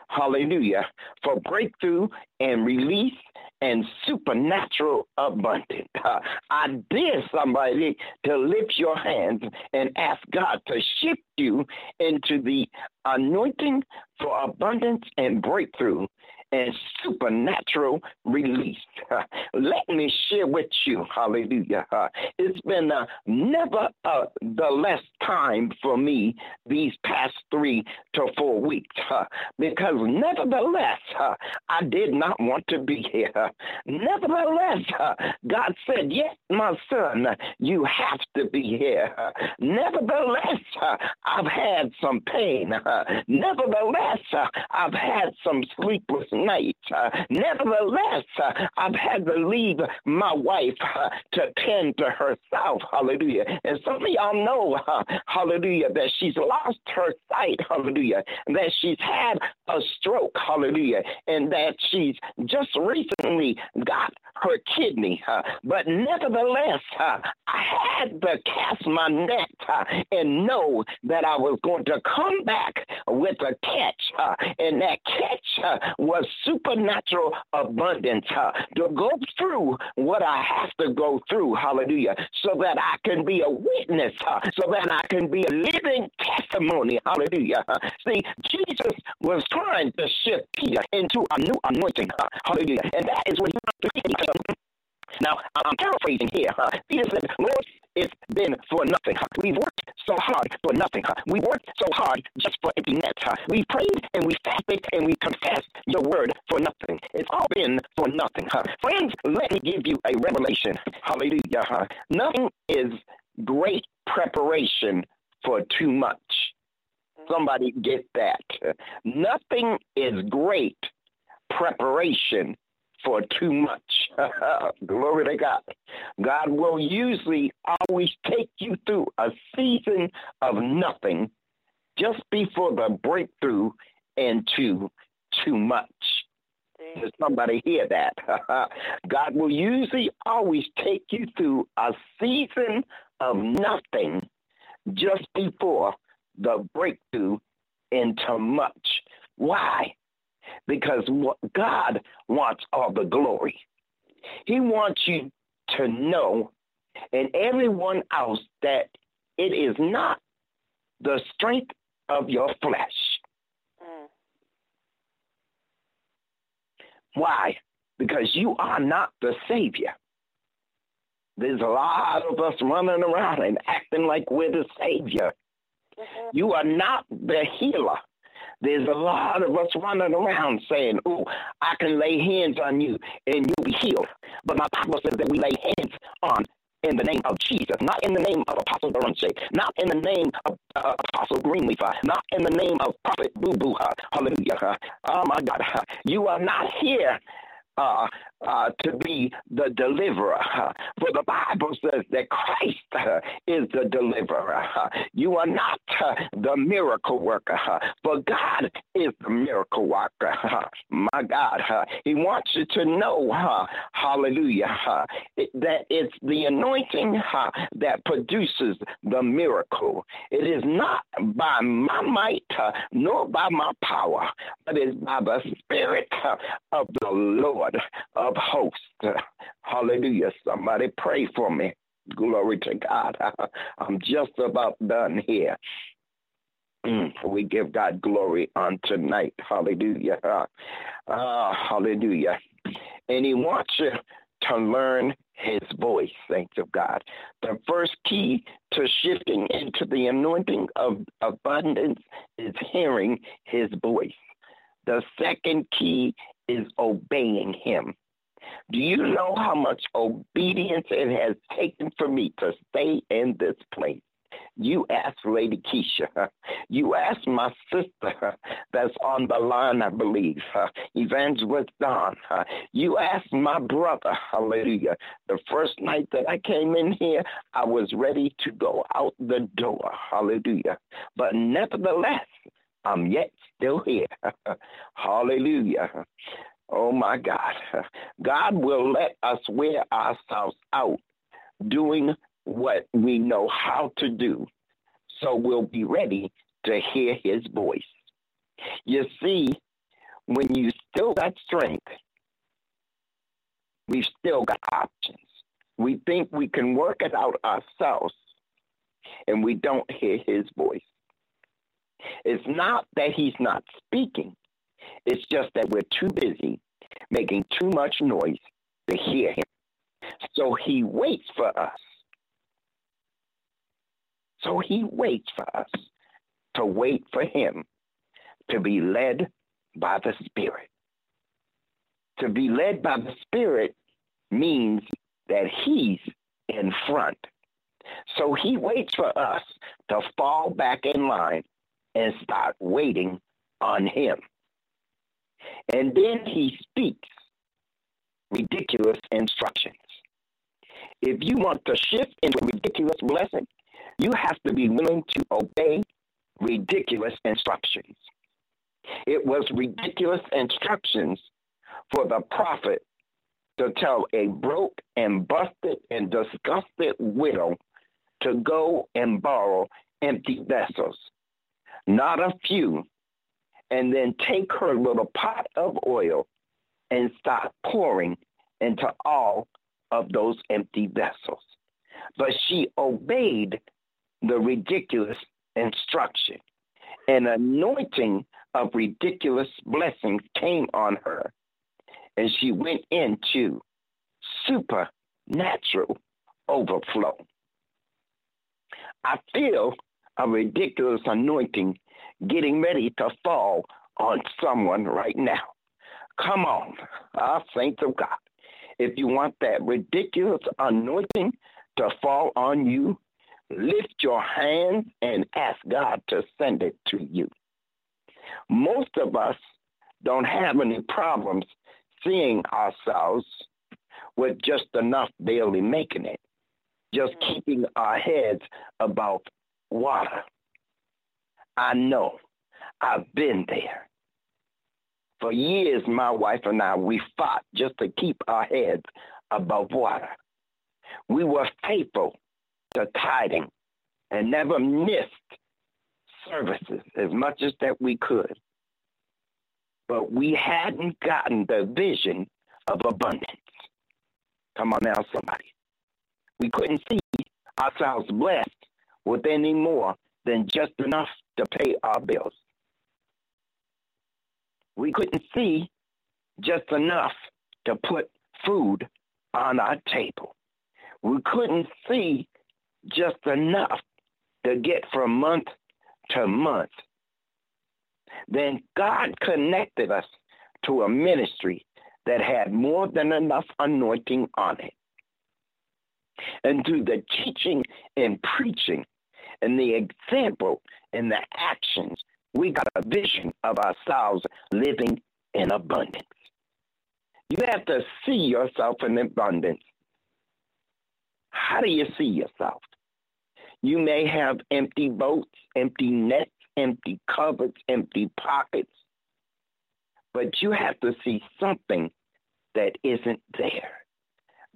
hallelujah, for breakthrough and release and supernatural abundance. Uh, I dare somebody to lift your hands and ask God to shift you into the anointing for abundance and breakthrough and supernatural release. Let me share with you, hallelujah. It's been uh, never uh, the less time for me these past three to four weeks because nevertheless, I did not want to be here. Nevertheless, God said, Yes, my son, you have to be here. Nevertheless, I've had some pain. Nevertheless, I've had some sleepless night. Uh, nevertheless, uh, I've had to leave my wife uh, to tend to herself. Hallelujah. And some of y'all know, uh, hallelujah, that she's lost her sight. Hallelujah. That she's had a stroke. Hallelujah. And that she's just recently got her kidney. Uh, but nevertheless, uh, I had to cast my net and know that I was going to come back with a catch. And that catch was supernatural abundance uh, to go through what I have to go through. Hallelujah. So that I can be a witness, so that I can be a living testimony. Hallelujah. See, Jesus was trying to shift Peter into a new anointing. Hallelujah. And that is what he now, I'm paraphrasing here. Huh? Peter said, Lord, it's been for nothing. We've worked so hard for nothing. We worked so hard just for empty net. We prayed and we fasted and we confessed your word for nothing. It's all been for nothing. Friends, let me give you a revelation. Hallelujah. Nothing is great preparation for too much. Somebody get that. Nothing is great preparation for too much. Glory to God. God will usually always take you through a season of nothing just before the breakthrough into too much. Does somebody hear that? God will usually always take you through a season of nothing just before the breakthrough into much. Why? Because God wants all the glory. He wants you to know and everyone else that it is not the strength of your flesh. Mm. Why? Because you are not the Savior. There's a lot of us running around and acting like we're the Savior. Mm-hmm. You are not the healer. There's a lot of us running around saying, oh, I can lay hands on you and you'll be healed. But my Bible says that we lay hands on in the name of Jesus, not in the name of Apostle Durance, not in the name of uh, Apostle Greenleaf, uh, not in the name of Prophet Boo Boo. Uh, hallelujah. Uh, oh my God. You are not here uh, uh, to be the deliverer. Uh, for the Bible says that Christ uh, is the deliverer. Uh, you are not uh, the miracle worker, for God is the miracle miracle worker. My God, He wants you to know, hallelujah, that it's the anointing that produces the miracle. It is not by my might nor by my power, but it's by the Spirit of the Lord of hosts. Hallelujah. Somebody pray for me. Glory to God. I'm just about done here. Mm, we give God glory on tonight. Hallelujah. Uh, hallelujah. And he wants you to learn his voice, saints of God. The first key to shifting into the anointing of abundance is hearing his voice. The second key is obeying him. Do you know how much obedience it has taken for me to stay in this place? You ask Lady Keisha. You ask my sister that's on the line, I believe, Evangelist Don. You ask my brother, hallelujah. The first night that I came in here, I was ready to go out the door, hallelujah. But nevertheless, I'm yet still here. hallelujah. Oh my God. God will let us wear ourselves out doing what we know how to do so we'll be ready to hear his voice. You see, when you still got strength, we've still got options. We think we can work it out ourselves and we don't hear his voice. It's not that he's not speaking. It's just that we're too busy making too much noise to hear him. So he waits for us. So he waits for us to wait for him to be led by the Spirit. To be led by the Spirit means that he's in front. So he waits for us to fall back in line and start waiting on him. And then he speaks ridiculous instructions. If you want to shift into ridiculous blessing, you have to be willing to obey ridiculous instructions. It was ridiculous instructions for the prophet to tell a broke and busted and disgusted widow to go and borrow empty vessels, not a few, and then take her little pot of oil and start pouring into all of those empty vessels. But she obeyed the ridiculous instruction. An anointing of ridiculous blessings came on her, and she went into supernatural overflow. I feel a ridiculous anointing getting ready to fall on someone right now. Come on, our saints of God. If you want that ridiculous anointing to fall on you, lift your hands and ask God to send it to you. Most of us don't have any problems seeing ourselves with just enough barely making it, just keeping our heads above water. I know. I've been there. For years, my wife and I, we fought just to keep our heads above water. We were faithful to tithing and never missed services as much as that we could. But we hadn't gotten the vision of abundance. Come on now, somebody. We couldn't see ourselves blessed with any more than just enough to pay our bills. We couldn't see just enough to put food on our table. We couldn't see just enough to get from month to month. Then God connected us to a ministry that had more than enough anointing on it. And through the teaching and preaching and the example and the actions, we got a vision of ourselves living in abundance. You have to see yourself in abundance. How do you see yourself? You may have empty boats, empty nets, empty cupboards, empty pockets. but you have to see something that isn't there.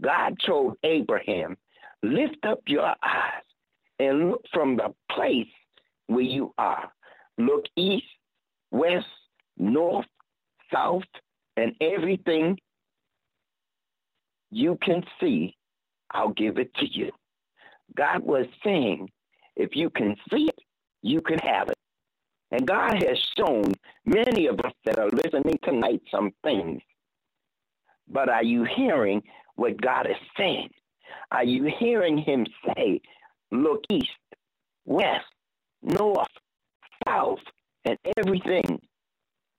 God told Abraham, lift up your eyes and look from the place where you are. Look east, west, north, south, and everything you can see, I'll give it to you. God was saying, if you can see it, you can have it. And God has shown many of us that are listening tonight some things. But are you hearing what God is saying? Are you hearing Him say, look east, west, north, south, and everything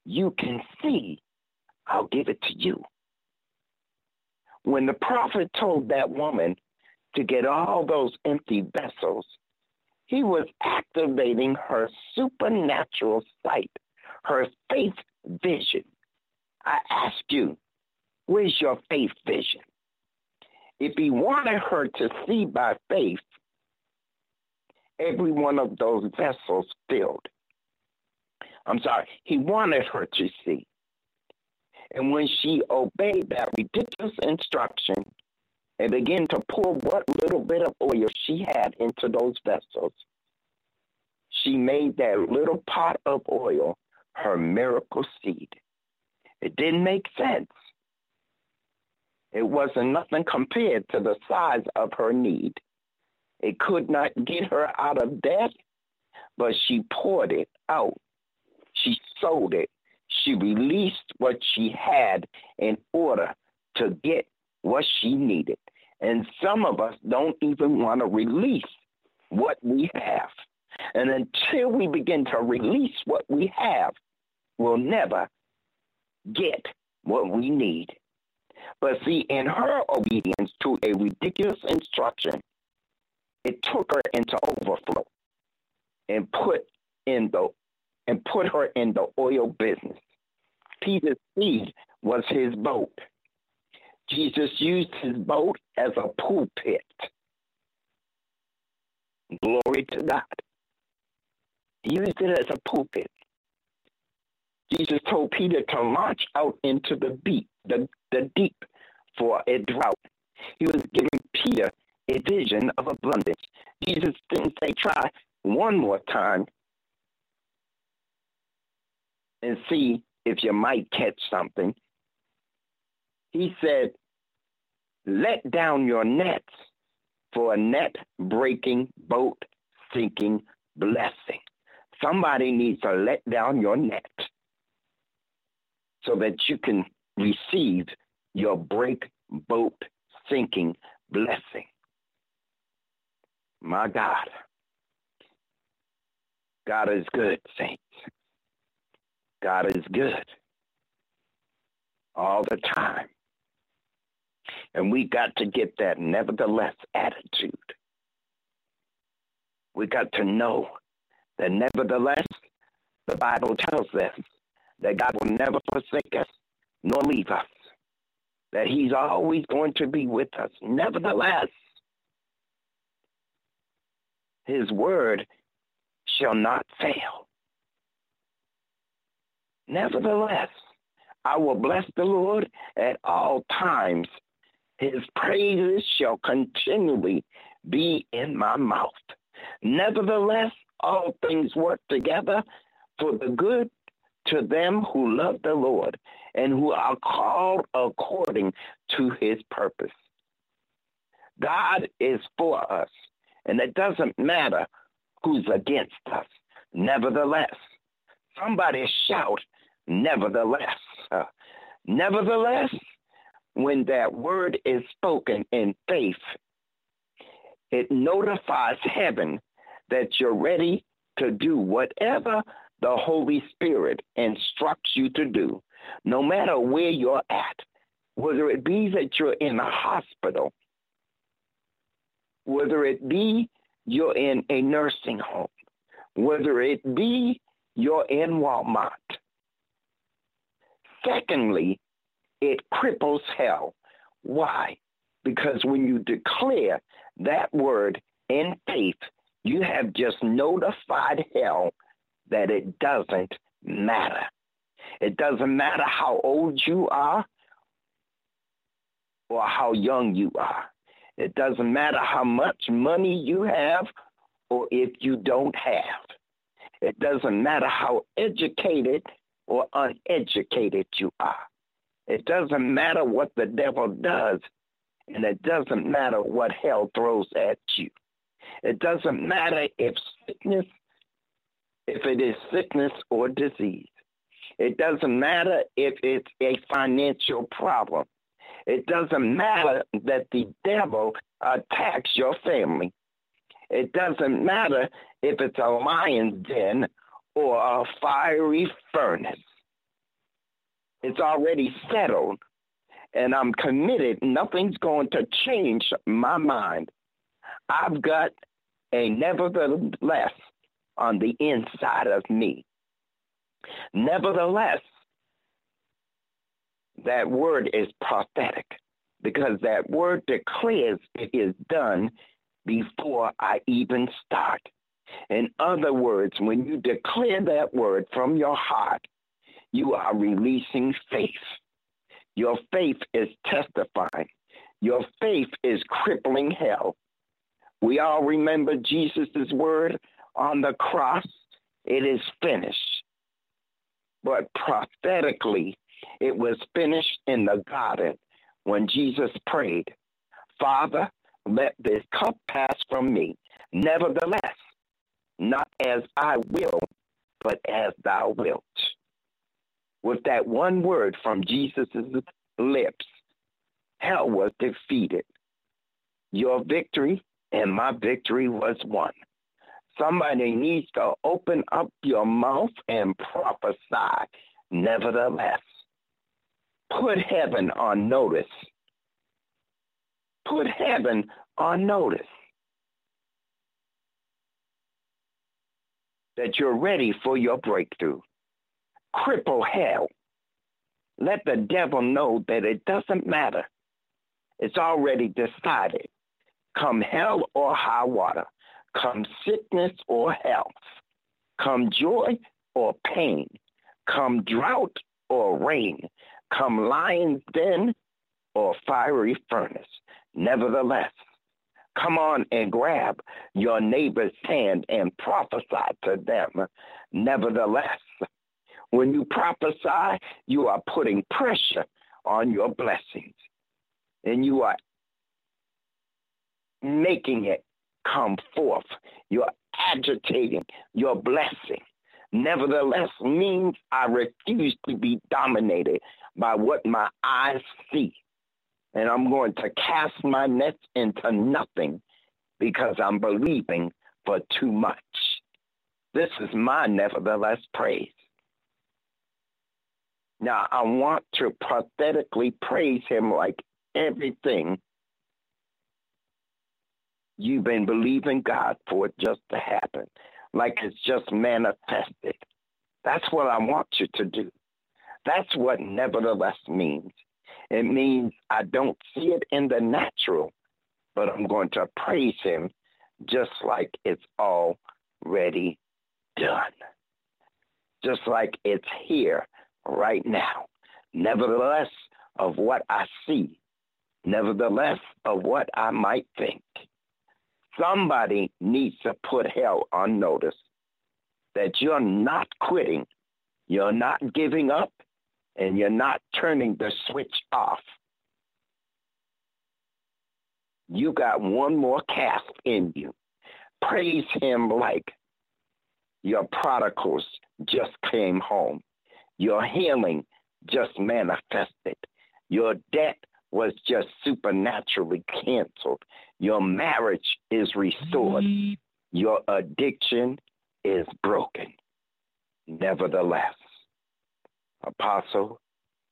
you can see, I'll give it to you. When the prophet told that woman to get all those empty vessels, he was activating her supernatural sight, her faith vision. I ask you, where's your faith vision? If he wanted her to see by faith, every one of those vessels filled. I'm sorry, he wanted her to see. And when she obeyed that ridiculous instruction and began to pour what little bit of oil she had into those vessels, she made that little pot of oil her miracle seed. It didn't make sense. It wasn't nothing compared to the size of her need. It could not get her out of debt, but she poured it out. She sold it. She released what she had in order to get what she needed. And some of us don't even want to release what we have. And until we begin to release what we have, we'll never get what we need. But see, in her obedience to a ridiculous instruction, it took her into overflow and put in the and put her in the oil business. Peter's seed was his boat. Jesus used his boat as a pulpit. Glory to God. He used it as a pulpit. Jesus told Peter to launch out into the deep, the, the deep for a drought. He was giving Peter a vision of abundance. Jesus didn't say, try one more time and see if you might catch something. He said, let down your nets for a net breaking, boat sinking blessing. Somebody needs to let down your net so that you can receive your break boat sinking blessing. My God. God is good, saints. God is good all the time. And we got to get that nevertheless attitude. We got to know that nevertheless, the Bible tells us that God will never forsake us nor leave us, that He's always going to be with us. Nevertheless, His word shall not fail. Nevertheless, I will bless the Lord at all times. His praises shall continually be in my mouth. Nevertheless, all things work together for the good to them who love the Lord and who are called according to his purpose. God is for us, and it doesn't matter who's against us. Nevertheless, somebody shout, nevertheless. Uh, nevertheless, when that word is spoken in faith, it notifies heaven that you're ready to do whatever the Holy Spirit instructs you to do, no matter where you're at, whether it be that you're in a hospital, whether it be you're in a nursing home, whether it be you're in Walmart. Secondly, it cripples hell. Why? Because when you declare that word in faith, you have just notified hell that it doesn't matter. It doesn't matter how old you are or how young you are. It doesn't matter how much money you have or if you don't have. It doesn't matter how educated or uneducated you are. It doesn't matter what the devil does, and it doesn't matter what hell throws at you. It doesn't matter if sickness, if it is sickness or disease. It doesn't matter if it's a financial problem. It doesn't matter that the devil attacks your family. It doesn't matter if it's a lion's den or a fiery furnace. It's already settled, and I'm committed. Nothing's going to change my mind. I've got a nevertheless on the inside of me. Nevertheless, that word is prophetic because that word declares it is done before I even start. In other words, when you declare that word from your heart, you are releasing faith. Your faith is testifying. Your faith is crippling hell. We all remember Jesus' word on the cross it is finished. But prophetically, it was finished in the garden when Jesus prayed, Father, let this cup pass from me. Nevertheless, not as I will, but as thou wilt. With that one word from Jesus' lips, hell was defeated. Your victory and my victory was won. Somebody needs to open up your mouth and prophesy. Nevertheless, put heaven on notice. Put heaven on notice that you're ready for your breakthrough. Cripple hell. Let the devil know that it doesn't matter. It's already decided. Come hell or high water come sickness or health, come joy or pain, come drought or rain, come lion's den or fiery furnace. Nevertheless, come on and grab your neighbor's hand and prophesy to them. Nevertheless, when you prophesy, you are putting pressure on your blessings and you are making it come forth. You're agitating your blessing. Nevertheless, means I refuse to be dominated by what my eyes see. And I'm going to cast my nets into nothing because I'm believing for too much. This is my nevertheless praise. Now, I want to prophetically praise him like everything You've been believing God for it just to happen, like it's just manifested. That's what I want you to do. That's what nevertheless means. It means I don't see it in the natural, but I'm going to praise him just like it's already done. Just like it's here right now. Nevertheless, of what I see, nevertheless, of what I might think. Somebody needs to put hell on notice that you're not quitting, you're not giving up, and you're not turning the switch off. You got one more cast in you. Praise him like your prodigals just came home. Your healing just manifested. Your debt was just supernaturally canceled. Your marriage is restored. Your addiction is broken. Nevertheless, Apostle,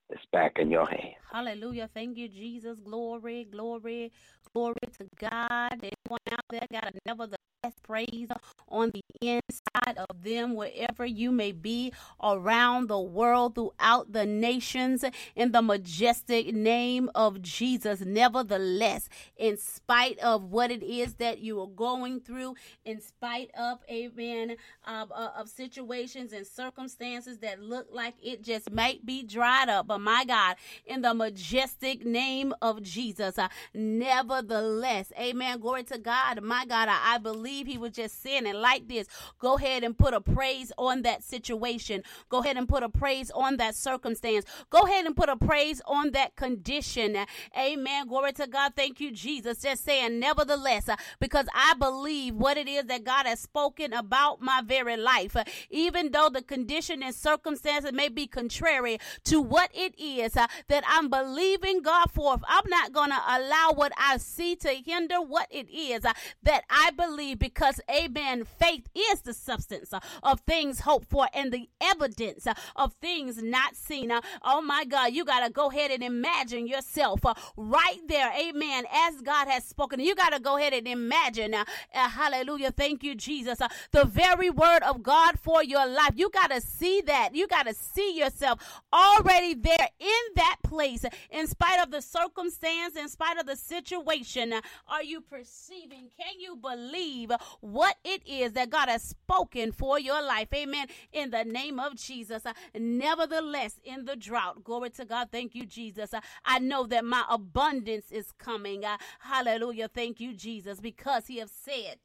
it's back in your hands. Hallelujah. Thank you, Jesus. Glory, glory, glory to God. Anyone out there got a nevertheless praise on the inside of them wherever you may be around the world, throughout the nations, in the majestic name of Jesus. Nevertheless, in spite of what it is that you are going through, in spite of, amen, of, uh, of situations and circumstances that look like it just might be dried up, but my God, in the majestic name of Jesus, uh, nevertheless, amen, glory to God, my God, I, I believe he was just saying it like this. Go ahead and put a praise on that situation. Go ahead and put a praise on that circumstance. Go ahead and put a praise on that condition. Amen. Glory to God. Thank you, Jesus. Just saying, nevertheless, uh, because I believe what it is that God has spoken about my very life, uh, even though the condition and circumstances may be contrary to what it is uh, that I'm believing God for. I'm not going to allow what I see to hinder what it is that I believe because, amen, faith is the substance uh, of things hoped for and the evidence uh, of things not seen. Uh, oh my God, you got to go ahead and imagine yourself right there, amen, as God has spoken. You got to go ahead and imagine, uh, hallelujah, thank you, Jesus, uh, the very word of God for your life. You got to see that. You got to see yourself already there in that place, in spite of the circumstance, in spite of the situation. Are you perceiving? Can you believe what it is that God has spoken for your life? Amen. In the name of Jesus. Uh, nevertheless, in the drought, glory to God. Thank you, Jesus. Uh, I know that my abundance is coming. Uh, hallelujah. Thank you, Jesus, because He has said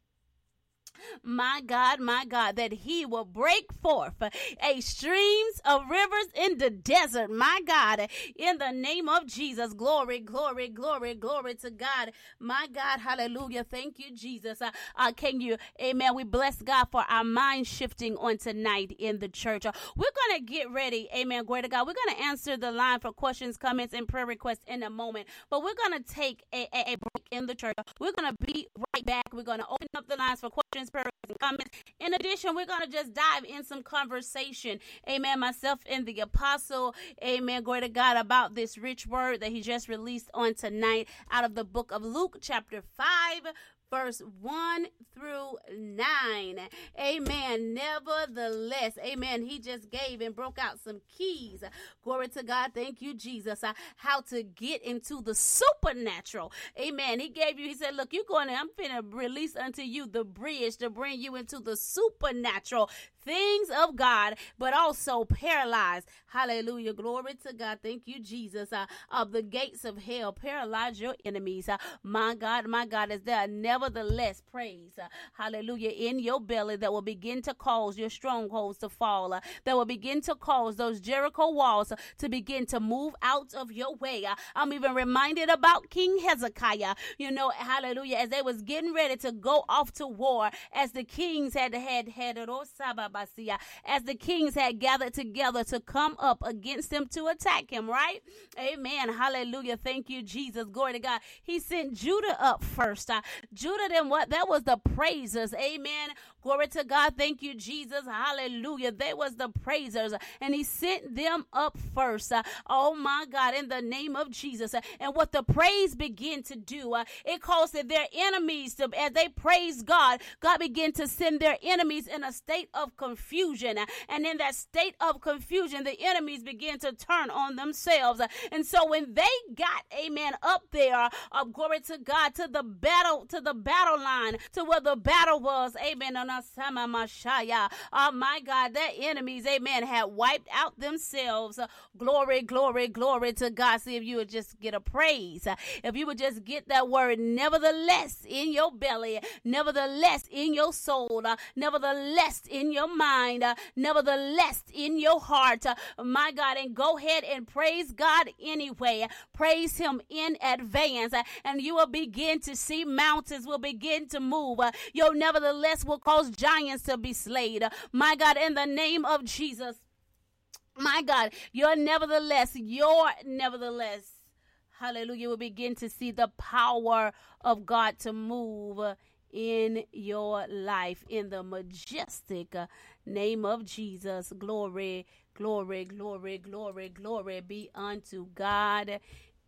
my God, my God, that he will break forth a streams of rivers in the desert, my God, in the name of Jesus. Glory, glory, glory, glory to God, my God, hallelujah. Thank you, Jesus. Uh, uh, can you, amen? We bless God for our mind shifting on tonight in the church. Uh, we're going to get ready, amen. Glory to God. We're going to answer the line for questions, comments, and prayer requests in a moment, but we're going to take a, a, a break in the church. We're going to be right back. We're going to open up the lines for questions questions, prayers, and comments. In addition, we're going to just dive in some conversation. Amen. Myself and the apostle, amen. Glory to God about this rich word that he just released on tonight out of the book of Luke, chapter 5, verse 1 through 9. Amen. Nevertheless, amen. He just gave and broke out some keys. Glory to God. Thank you, Jesus. Uh, how to get into the supernatural. Amen. He gave you, he said, Look, you're going to, I'm to release unto you the bridge to bring you into the supernatural things of God, but also paralyzed. Hallelujah. Glory to God. Thank you, Jesus. Uh, of the gates of hell, paralyze your enemies. Uh, my God, my God, is there nevertheless praise. Uh, hallelujah. In your belly that will begin to cause your strongholds to fall, uh, that will begin to cause those Jericho walls uh, to begin to move out of your way. Uh, I'm even reminded about King Hezekiah. You know, hallelujah, as they was getting ready to go off to war, as the kings had had had oh, as the kings had gathered together to come up against him to attack him, right? Amen. Hallelujah. Thank you, Jesus. Glory to God. He sent Judah up first. Uh, Judah, then what? That was the praisers. Amen. Glory to God. Thank you, Jesus. Hallelujah. They was the praisers, and he sent them up first. Oh my God, in the name of Jesus. And what the praise began to do, uh, it caused their enemies to, as they praised God, God began to send their enemies in a state of confusion. And in that state of confusion, the enemies began to turn on themselves. And so when they got, amen, up there, uh, glory to God, to the battle, to the battle line, to where the battle was, amen, Oh my God, their enemies, amen, had wiped out themselves. Glory, glory, glory to God. See if you would just get a praise. If you would just get that word, nevertheless, in your belly, nevertheless, in your soul, nevertheless, in your mind, nevertheless, in your heart, my God, and go ahead and praise God anyway. Praise Him in advance, and you will begin to see mountains will begin to move. Your nevertheless will cause giants to be slayed. My God, in the name of Jesus. My God, your nevertheless, your nevertheless, hallelujah, will begin to see the power of God to move in your life in the majestic name of Jesus. Glory, glory, glory, glory, glory be unto God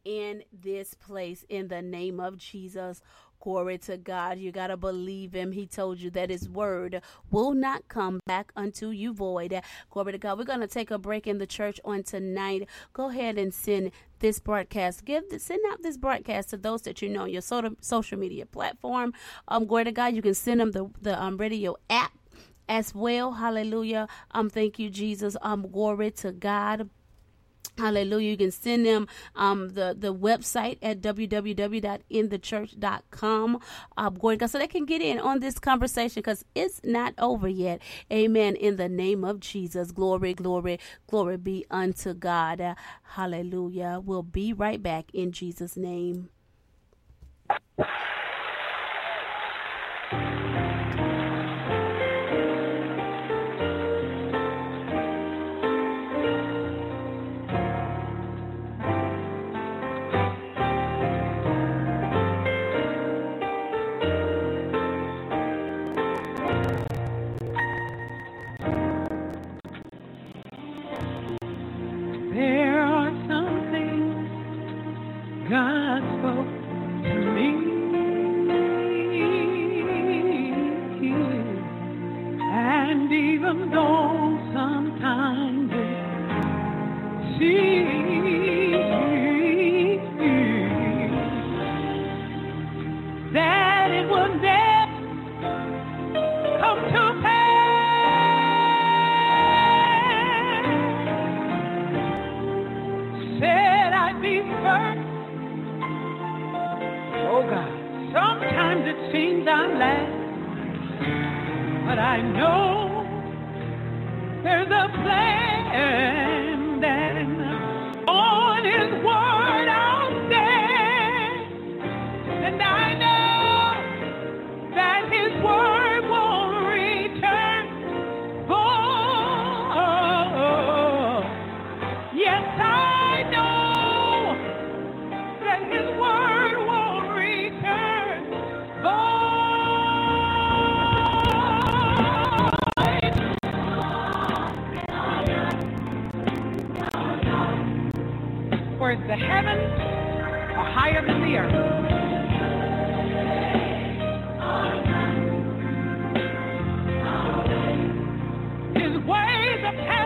in this place in the name of Jesus. Glory to God. You got to believe him. He told you that his word will not come back unto you void. Glory to God. We're going to take a break in the church on tonight. Go ahead and send this broadcast. Give send out this broadcast to those that you know your social media platform. Um, glory to God. You can send them the the um, radio app as well. Hallelujah. Um, thank you, Jesus. Um, glory to God. Hallelujah. You can send them um, the, the website at www.inthechurch.com. Uh, going so they can get in on this conversation because it's not over yet. Amen. In the name of Jesus. Glory, glory, glory be unto God. Uh, hallelujah. We'll be right back in Jesus' name. I know for the heavens are higher than the earth. His ways are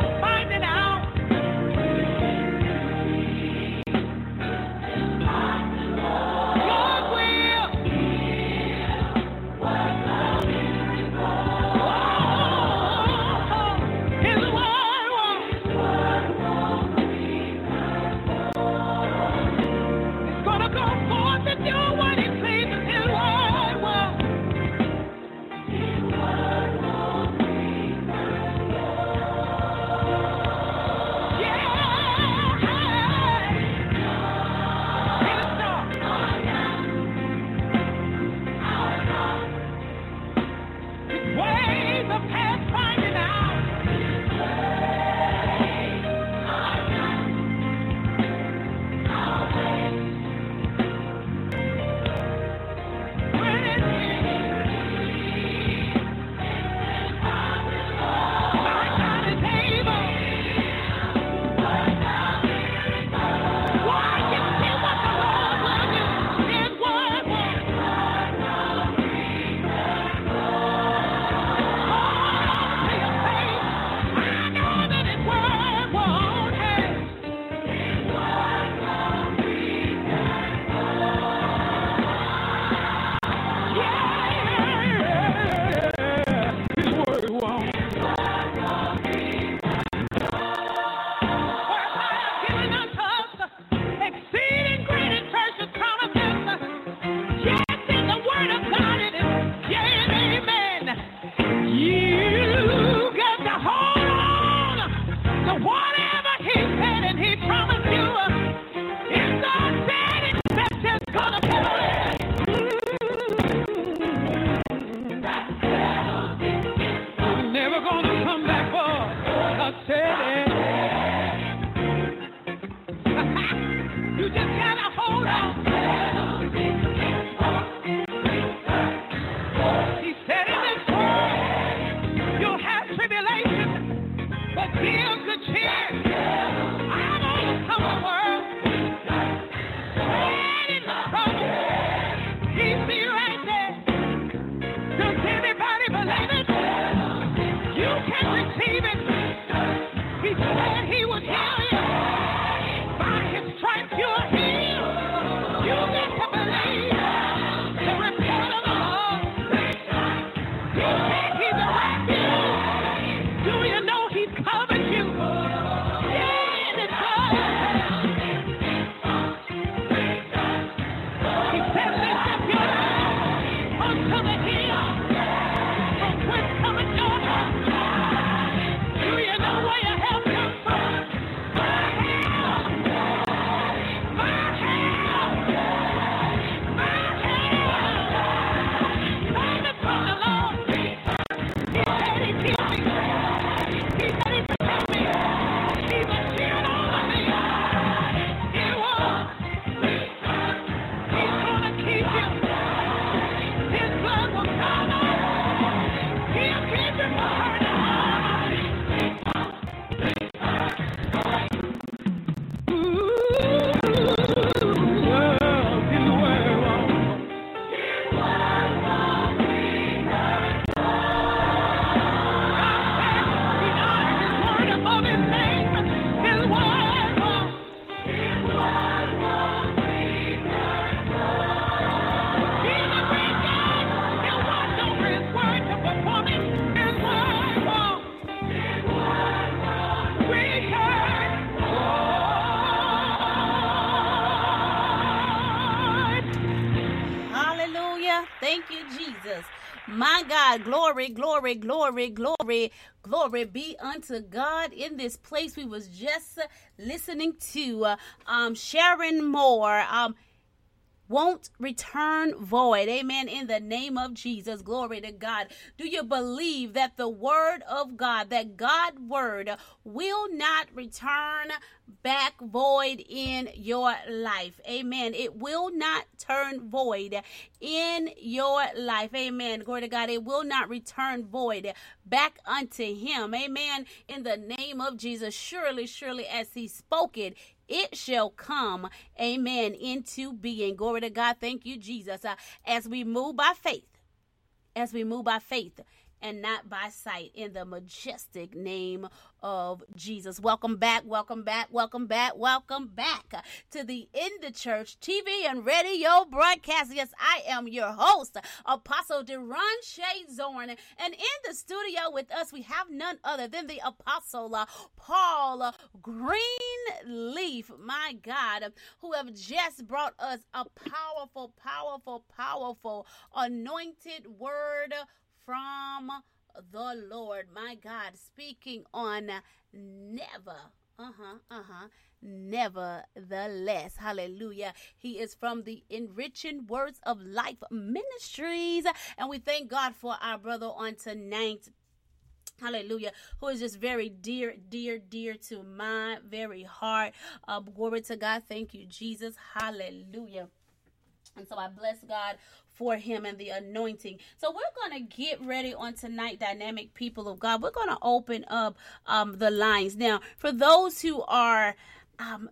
glory, glory, glory, be unto God in this place. We was just listening to uh, um, Sharon Moore. Um, won't return void. Amen. In the name of Jesus. Glory to God. Do you believe that the word of God, that God word will not return back void in your life? Amen. It will not turn void in your life. Amen. Glory to God. It will not return void back unto him. Amen. In the name of Jesus. Surely, surely as he spoke it, it shall come, amen, into being. Glory to God. Thank you, Jesus. Uh, as we move by faith, as we move by faith and not by sight in the majestic name of Jesus. Welcome back, welcome back, welcome back, welcome back to the In the Church TV and radio broadcast. Yes, I am your host, Apostle Deron Shay Zorn. And in the studio with us, we have none other than the Apostle uh, Paul Greenleaf, my God, who have just brought us a powerful, powerful, powerful anointed word from the Lord, my God, speaking on never. Uh huh, uh huh. Nevertheless, hallelujah. He is from the Enriching Words of Life Ministries. And we thank God for our brother on tonight. Hallelujah. Who is just very dear, dear, dear to my very heart. Uh, glory to God. Thank you, Jesus. Hallelujah. And so I bless God for him and the anointing. So we're going to get ready on tonight, dynamic people of God. We're going to open up um, the lines. Now, for those who are. Um,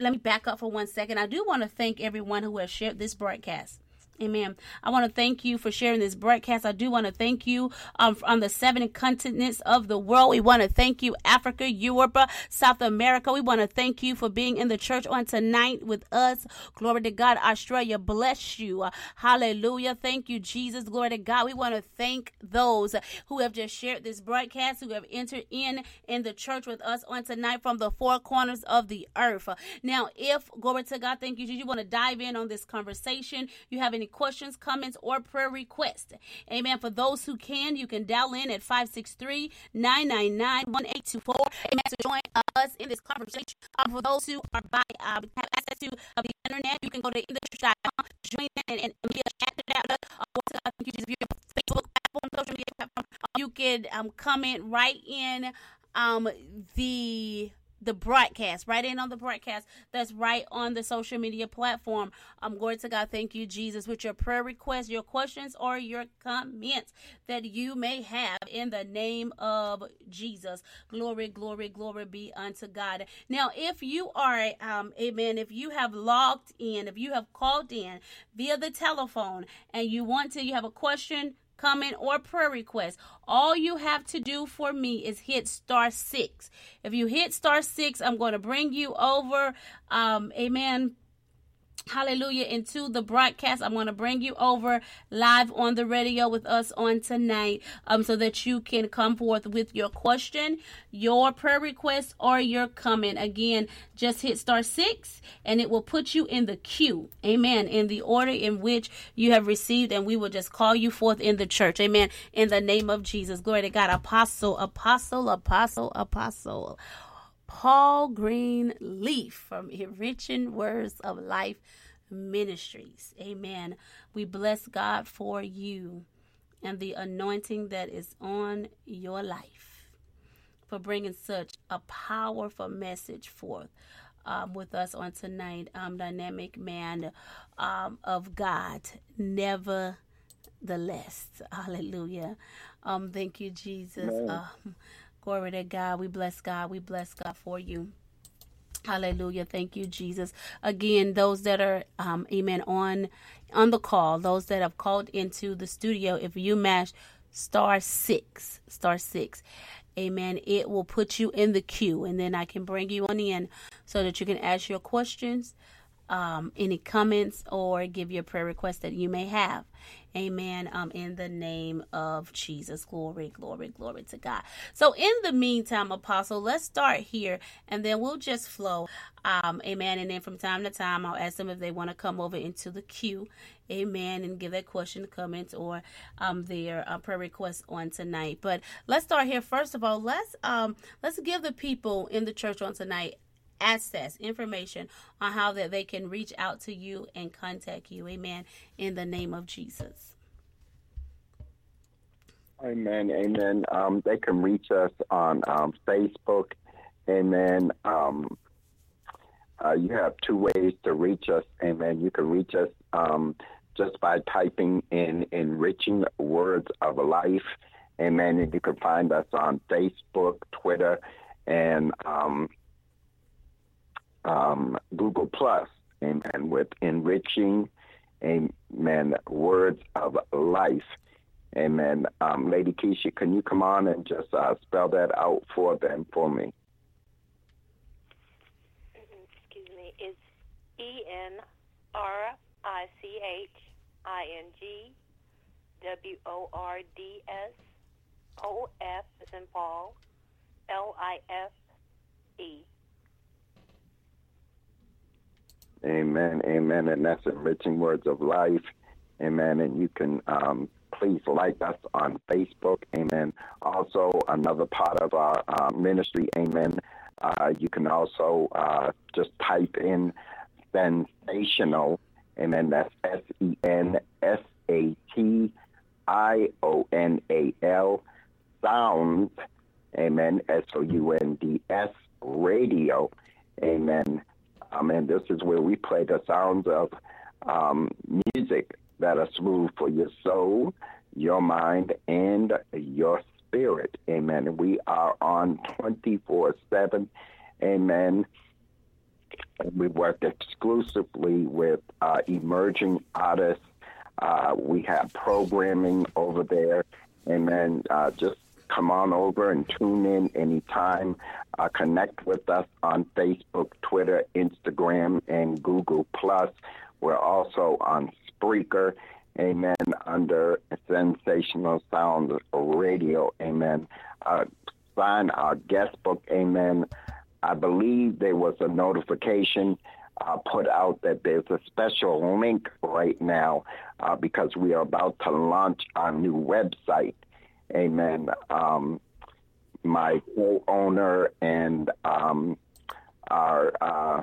let me back up for one second. I do want to thank everyone who has shared this broadcast. Amen. I want to thank you for sharing this broadcast. I do want to thank you um, on the seven continents of the world. We want to thank you, Africa, Europe, South America. We want to thank you for being in the church on tonight with us. Glory to God. Australia, bless you. hallelujah. Thank you, Jesus. Glory to God. We want to thank those who have just shared this broadcast, who have entered in in the church with us on tonight from the four corners of the earth. Now, if, glory to God, thank you, Jesus, you want to dive in on this conversation, you have any any questions, comments, or prayer requests. Amen. For those who can, you can dial in at 563 999 1824. Amen. To join us in this conversation. Um, for those who are by uh, have access to uh, the internet, you can go to inthechurch.com, join in, and, and be chatted out. Uh, you just view Facebook platform, social media platform. You can um, comment right in um, the the broadcast, right in on the broadcast that's right on the social media platform. I'm glory to God. Thank you, Jesus, with your prayer requests, your questions, or your comments that you may have in the name of Jesus. Glory, glory, glory be unto God. Now, if you are, um, amen, if you have logged in, if you have called in via the telephone and you want to, you have a question, comment, or prayer request, all you have to do for me is hit star six. If you hit star six, I'm going to bring you over. Um, amen hallelujah into the broadcast. I'm going to bring you over live on the radio with us on tonight um so that you can come forth with your question your prayer request or your comment. Again just hit star six and it will put you in the queue. Amen. In the order in which you have received and we will just call you forth in the church. Amen. In the name of jesus. Glory to god. Apostle apostle apostle apostle Paul Greenleaf from Enriching Words of Life Ministries. Amen. We bless God for you and the anointing that is on your life for bringing such a powerful message forth. Um, with us on tonight, um, dynamic man um, of God, nevertheless. Hallelujah. Um, thank you, Jesus. Um, Glory to God. We bless God. We bless God for you. Hallelujah. Thank you, Jesus. Again, those that are, um, amen, on on the call, those that have called into the studio, if you mash star six, star six, amen, it will put you in the queue, and then I can bring you on in so that you can ask your questions um, any comments or give your prayer request that you may have. Amen. Um, in the name of Jesus. Glory, glory, glory to God. So, in the meantime, Apostle, let's start here and then we'll just flow. Um, amen. And then from time to time, I'll ask them if they want to come over into the queue. Amen. And give their question, comments, or um, their uh, prayer requests on tonight. But let's start here. First of all, let's um, let's give the people in the church on tonight access information on how that they can reach out to you and contact you. Amen. In the name of jesus. Amen. Amen. Um, they can reach us on um, facebook. Amen. Um, uh, you have two ways to reach us. Amen. You can reach us um, just by typing in enriching words of life. Amen. And you can find us on facebook twitter and um, um, Google Plus, amen, with enriching, amen, words of life. Amen. Um, Lady Keisha, can you come on and just uh, spell that out for them for me? Excuse me. It's E N R I C H I N G W O R D S O F as in Paul L I F E. Amen. Amen. And that's enriching words of life. Amen. And you can um, please like us on Facebook. Amen. Also, another part of our uh, ministry. Amen. Uh, you can also uh, just type in sensational. Amen. That's S E N S A T I O N A L sounds. Amen. S O U N D S radio. Amen. Um, and this is where we play the sounds of um, music that are smooth for your soul, your mind, and your spirit. Amen. We are on 24 7. Amen. And we work exclusively with uh, emerging artists. Uh, we have programming over there. Amen. Uh, just come on over and tune in anytime. Uh, connect with us on Facebook, Twitter, Instagram, and Google Plus. We're also on Spreaker. Amen. Under Sensational Sound Radio. Amen. Uh, sign our guest book. Amen. I believe there was a notification uh, put out that there's a special link right now uh, because we are about to launch our new website. Amen. Um, my co-owner and um, our uh,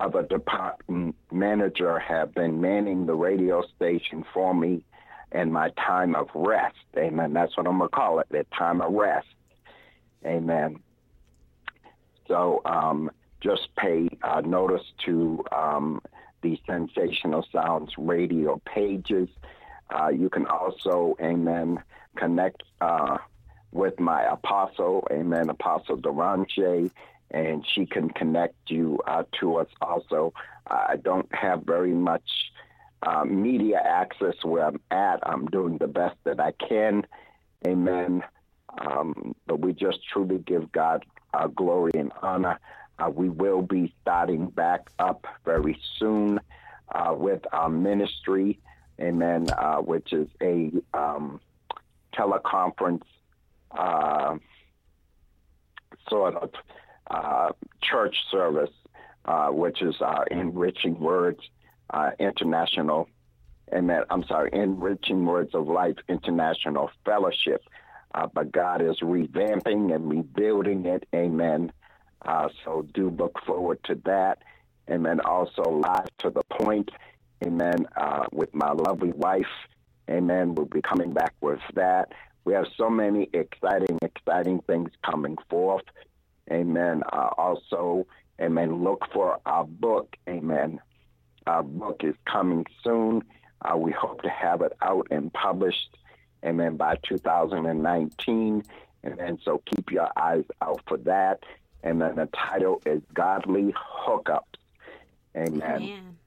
other department manager have been manning the radio station for me in my time of rest. Amen. That's what I'm to call it, the time of rest. Amen. So um, just pay uh, notice to um, the Sensational Sounds radio pages. Uh, you can also, amen, connect uh, with my apostle, amen, Apostle Durance, and she can connect you uh, to us also. I don't have very much uh, media access where I'm at. I'm doing the best that I can, amen. Um, but we just truly give God uh, glory and honor. Uh, we will be starting back up very soon uh, with our ministry, amen, uh, which is a um, teleconference uh, sort of uh, church service, uh, which is uh, Enriching Words uh, International, and that I'm sorry, Enriching Words of Life International Fellowship. Uh, but God is revamping and rebuilding it. Amen. so do look forward to that. Amen. Also, live to the point. Amen. with my lovely wife. Amen. We'll be coming back with that. We have so many exciting, exciting things coming forth. Amen. Uh, also, amen, look for our book. Amen. Our book is coming soon. Uh, we hope to have it out and published, amen, by 2019. And so keep your eyes out for that. And then the title is Godly Hookups. Amen. Amen.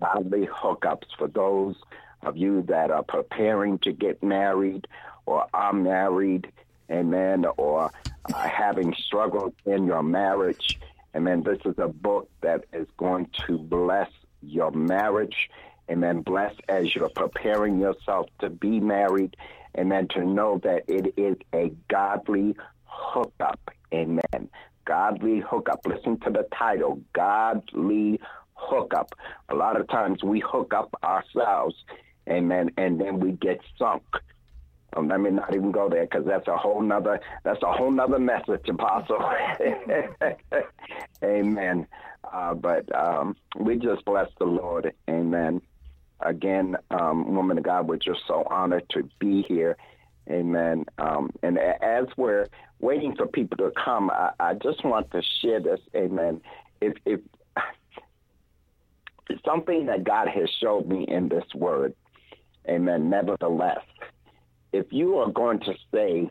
Godly Hookups for those of you that are preparing to get married or are married, amen, or uh, having struggled in your marriage, Amen. This is a book that is going to bless your marriage. Amen. Bless as you're preparing yourself to be married. Amen. To know that it is a godly hookup. Amen. Godly hookup. Listen to the title Godly hookup. A lot of times we hook up ourselves. Amen. And then we get sunk. Um, let me not even go there because that's a whole nother that's a whole nother message, Apostle. Amen. Uh, but um, we just bless the Lord. Amen. Again, um, woman of God, we're just so honored to be here. Amen. Um, and as we're waiting for people to come, I, I just want to share this. Amen. If, if something that God has showed me in this word, Amen. Nevertheless, if you are going to say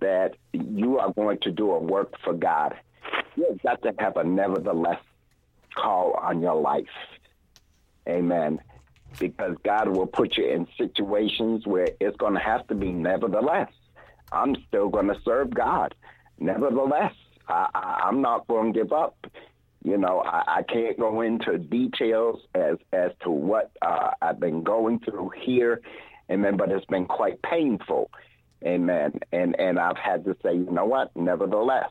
that you are going to do a work for God, you've got to have a nevertheless call on your life. Amen. Because God will put you in situations where it's going to have to be nevertheless. I'm still going to serve God. Nevertheless, I, I'm not going to give up. You know, I, I can't go into details as as to what uh, I've been going through here Amen. But it's been quite painful. Amen. And and I've had to say, you know what? Nevertheless,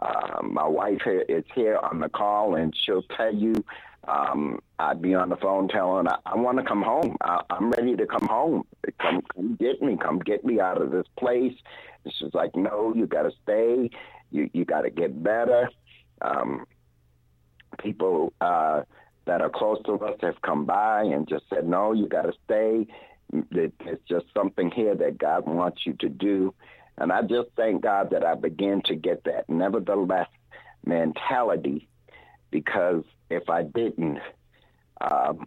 uh, my wife is here on the call, and she'll tell you. Um, I'd be on the phone telling her, I want to come home. I, I'm ready to come home. Come, come get me. Come get me out of this place. And she's like, No, you got to stay. You you got to get better. Um, people uh, that are close to us have come by and just said, No, you got to stay it's just something here that God wants you to do. And I just thank God that I began to get that nevertheless mentality because if I didn't, um,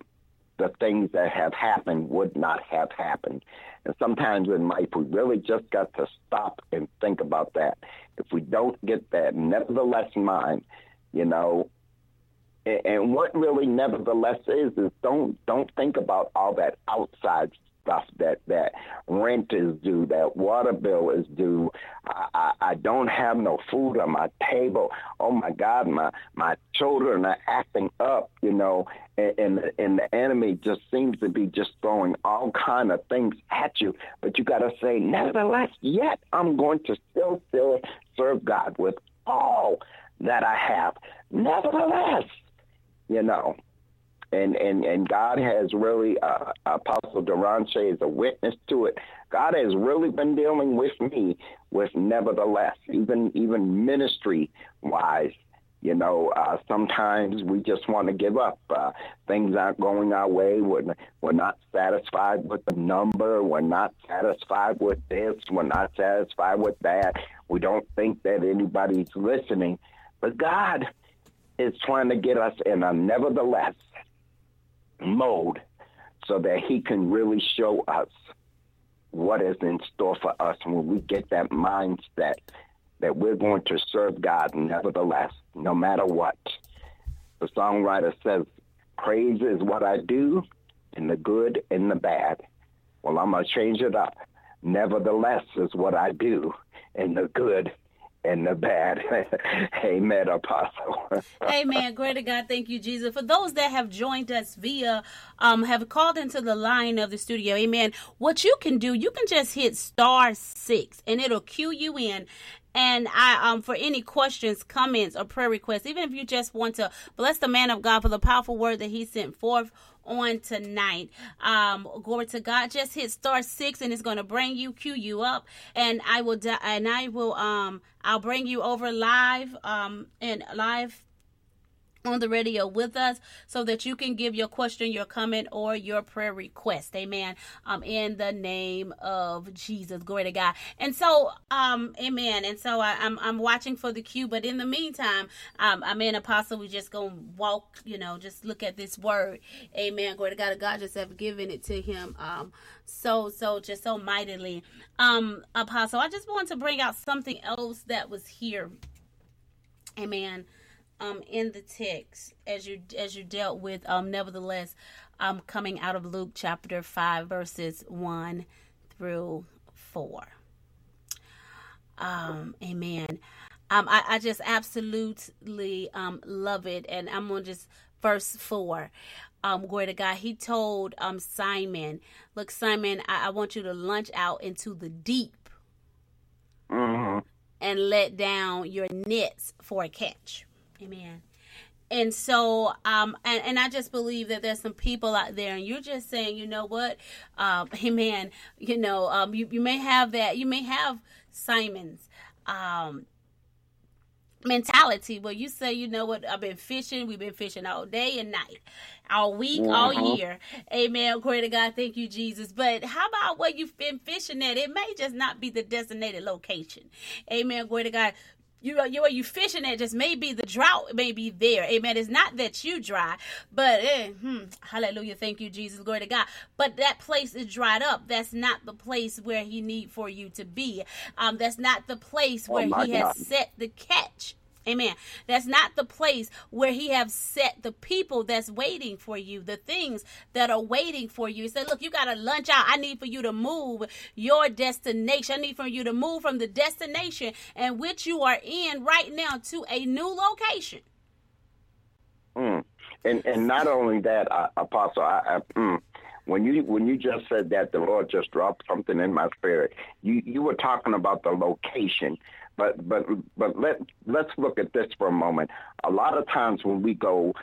the things that have happened would not have happened. And sometimes in life, we really just got to stop and think about that. If we don't get that nevertheless mind, you know, and what really nevertheless is is don't don't think about all that outside stuff that that rent is due, that water bill is due. I, I, I don't have no food on my table. Oh my God, my my children are acting up, you know, and and, and the enemy just seems to be just throwing all kind of things at you. But you got to say, nevertheless, yet I'm going to still still serve God with all that I have. Nevertheless, you know and and and God has really uh, Apostle Durante is a witness to it. God has really been dealing with me with nevertheless, even even ministry wise. You know, uh, sometimes we just want to give up. Uh, things aren't going our way. We're, we're not satisfied with the number. We're not satisfied with this. We're not satisfied with that. We don't think that anybody's listening. But God is trying to get us in a nevertheless mode so that he can really show us what is in store for us when we get that mindset that we're going to serve God nevertheless, no matter what. The songwriter says, Praise is what I do in the good and the bad. Well, I'm going to change it up. Nevertheless is what I do in the good and the bad. Amen, Apostle. Amen. Great to God. Thank you, Jesus. For those that have joined us via, um, have called into the line of the studio, amen. What you can do, you can just hit star six and it'll cue you in and I um for any questions, comments, or prayer requests, even if you just want to bless the man of God for the powerful word that he sent forth on tonight. Um, glory to God. Just hit star six and it's going to bring you, cue you up, and I will, and I will, um, I'll bring you over live, um, and live on the radio with us so that you can give your question, your comment, or your prayer request. Amen. Um, in the name of Jesus. Glory to God. And so, um, amen. And so I, am I'm, I'm watching for the cue, but in the meantime, um, I'm in apostle. We just gonna walk, you know, just look at this word. Amen. Glory to God. God just have given it to him. Um, so, so just so mightily. Um, apostle, I just want to bring out something else that was here. Amen um in the text as you as you dealt with um nevertheless um coming out of Luke chapter 5 verses 1 through 4 um amen Um, I, I just absolutely um, love it. And I'm on just verse 4. Um, glory to God. He told um, Simon, Look, Simon, I, I want you to launch out into the deep Mm-hmm. and let down your nets for a catch. Amen. And so, um, and, and I just believe that there's some people out there, and you're just saying, you know what, um, amen. You know, um, you, you may have that, you may have Simon's, um, mentality where you say, you know what, I've been fishing, we've been fishing all day and night, all week, all Mhm. year. Amen. Glory to God. Thank you, Jesus. But how about where you've been fishing at? It may just not be the designated location. Amen. Glory to God. You know, you are you fishing at just maybe the drought may be there. Amen. It's not that you dry, but eh, hmm, hallelujah. Thank you, Jesus. Glory to God. But that place is dried up. That's not the place where he need for you to be. Um, that's not the place Oh, where my he has set the catch. Amen. That's not the place where he have set the people that's waiting for you, the things that are waiting for you. He said, look, you got to lunch out. I need for you to move your destination. I need for you to move from the destination and which you are in right now to a new location. Mm. And and not only that, uh, Apostle, I, I, mm, when you when you just said that, the Lord just dropped something in my spirit. You you were talking about the location, but but but let let's look at this for a moment. A lot of times when we go,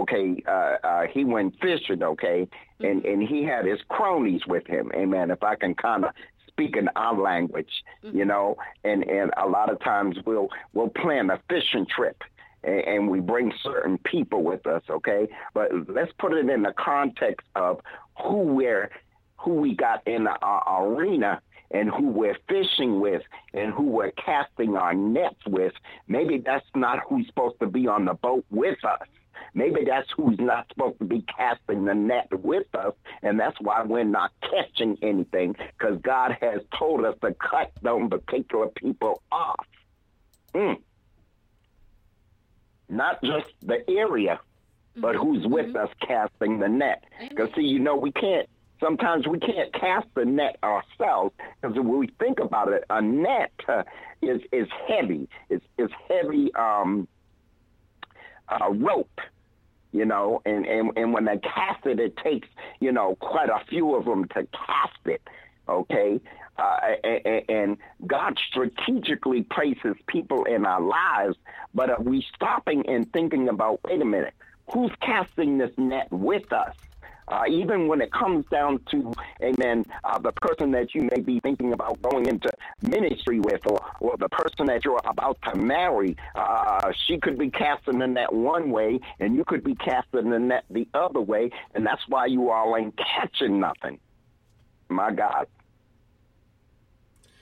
okay, uh, uh, he went fishing, okay, and and he had his cronies with him. Amen. If I can kind of speak in our language, you know, and and a lot of times we'll we'll plan a fishing trip and, and we bring certain people with us, okay? But let's put it in the context of who we're who we got in our arena and who we're fishing with and who we're casting our nets with. Maybe that's not who's supposed to be on the boat with us. Maybe that's who's not supposed to be casting the net with us, and that's why we're not catching anything because God has told us to cut those particular people off. Mm. Not just the area, but who's with us casting the net. Because, see, you know, we can't, sometimes we can't cast the net ourselves because when we think about it, a net uh, is, is heavy. It's, it's heavy um, uh, rope you know, and, and, and when they cast it, it takes, you know, quite a few of them to cast it, okay? Uh, and, and God strategically places people in our lives, but are we stopping and thinking about, wait a minute, who's casting this net with us? Uh, even when it comes down to, amen, uh, the person that you may be thinking about going into ministry with, or, or the person that you're about to marry, uh, she could be casting the net one way, and you could be casting the net the other way, and that's why you all ain't catching nothing. My God.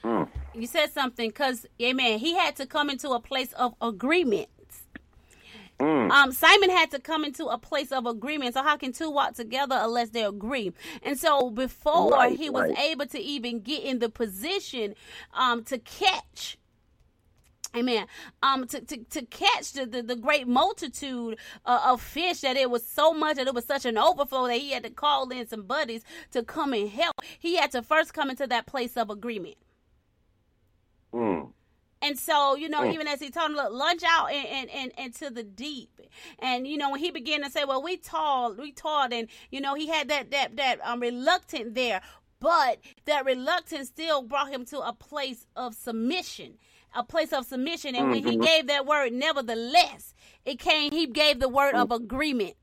Mm. You said something because, amen, he had to come into a place of agreement. Mm. Um, Simon had to come into a place of agreement. So how can two walk together unless they agree? And so before Right, he was right. able to even get in the position um, to catch. Amen. Um, to, to, to catch the, the, the great multitude uh, of fish that it was so much that it was such an overflow that he had to call in some buddies to come and help. He had to first come into that place of agreement. Mm. And so, you know, Mm. even as he told him, look, lunge out and, and, and, into the deep. And, you know, when he began to say, well, we toiled, we toiled, and, you know, he had that, that, that um, reluctant there, but that reluctance still brought him to a place of submission, a place of submission. And when he Mhm. gave that word, nevertheless, it came, he gave the word of agreement.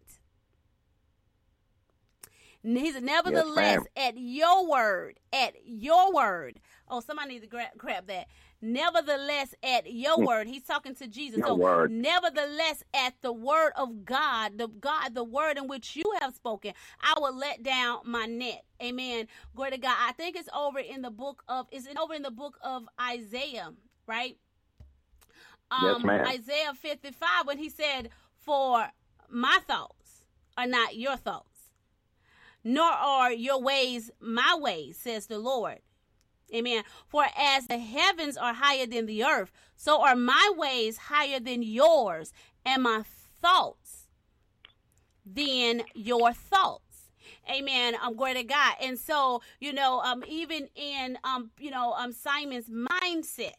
And He said, nevertheless, ma'am. at your word, at your word. Oh, somebody needs to grab, grab that. Nevertheless, at your mm. word, he's talking to Jesus. Your so, word. nevertheless, at the word of God, the God, the word in which you have spoken, I will let down my net. Amen. Glory to God. I think it's over in the book of. Is it over in the book of Isaiah? Right. Yes, um, ma'am. Isaiah 55 when he said, "For my thoughts are not your thoughts, nor are your ways my ways," says the Lord. Amen. For as the heavens are higher than the earth, so are my ways higher than yours, and my thoughts than your thoughts. Amen. I'm um, glory to God. And so, you know, um, even in um, you know, um Simon's mindset,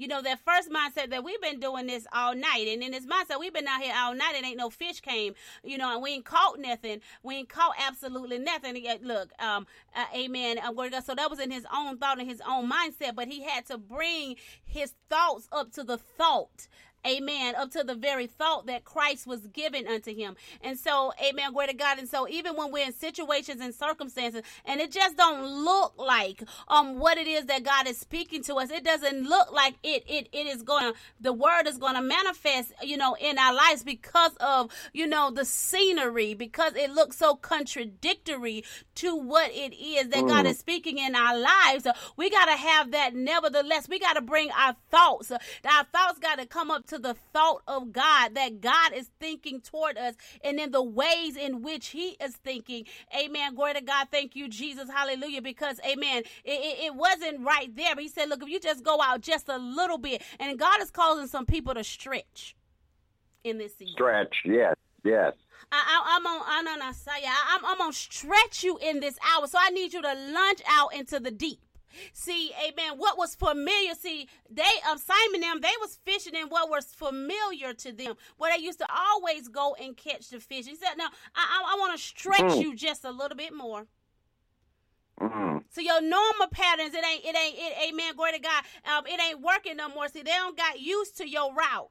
you know, that first mindset that we've been doing this all night. And in this mindset, we've been out here all night and ain't no fish came, you know, and we ain't caught nothing. We ain't caught absolutely nothing. Look, um, uh, amen. Uh, so that was in his own thought and his own mindset, but he had to bring his thoughts up to the thought Amen. Up to the very thought that Christ was given unto him. And so, amen, glory to God. And so even when we're in situations and circumstances and it just don't look like um what it is that God is speaking to us, it doesn't look like it it it is going to the word is going to manifest, you know, in our lives because of, you know, the scenery, because it looks so contradictory to what it is that mm. God is speaking in our lives. We got to have that nevertheless. We got to bring our thoughts. Our thoughts got to come up to the thought of God that God is thinking toward us and in the ways in which He is thinking. Amen. Glory to God. Thank you, Jesus. Hallelujah. Because, amen, it, it, it wasn't right there. But He said, look, if you just go out just a little bit, and God is causing some people to stretch in this season. Stretch, yes, yes. I, am on, I, no, no, I'm, I'm gonna stretch you in this hour. So I need you to lunge out into the deep. See, amen. What was familiar? See, they um Simon them they was fishing in what was familiar to them, where they used to always go and catch the fish. He said, "Now I I, I want to stretch mm. you just a little bit more." Mm-hmm. So your normal patterns, it ain't, it ain't, it, amen, glory to God. Um, it ain't working no more. See, they don't got used to your route.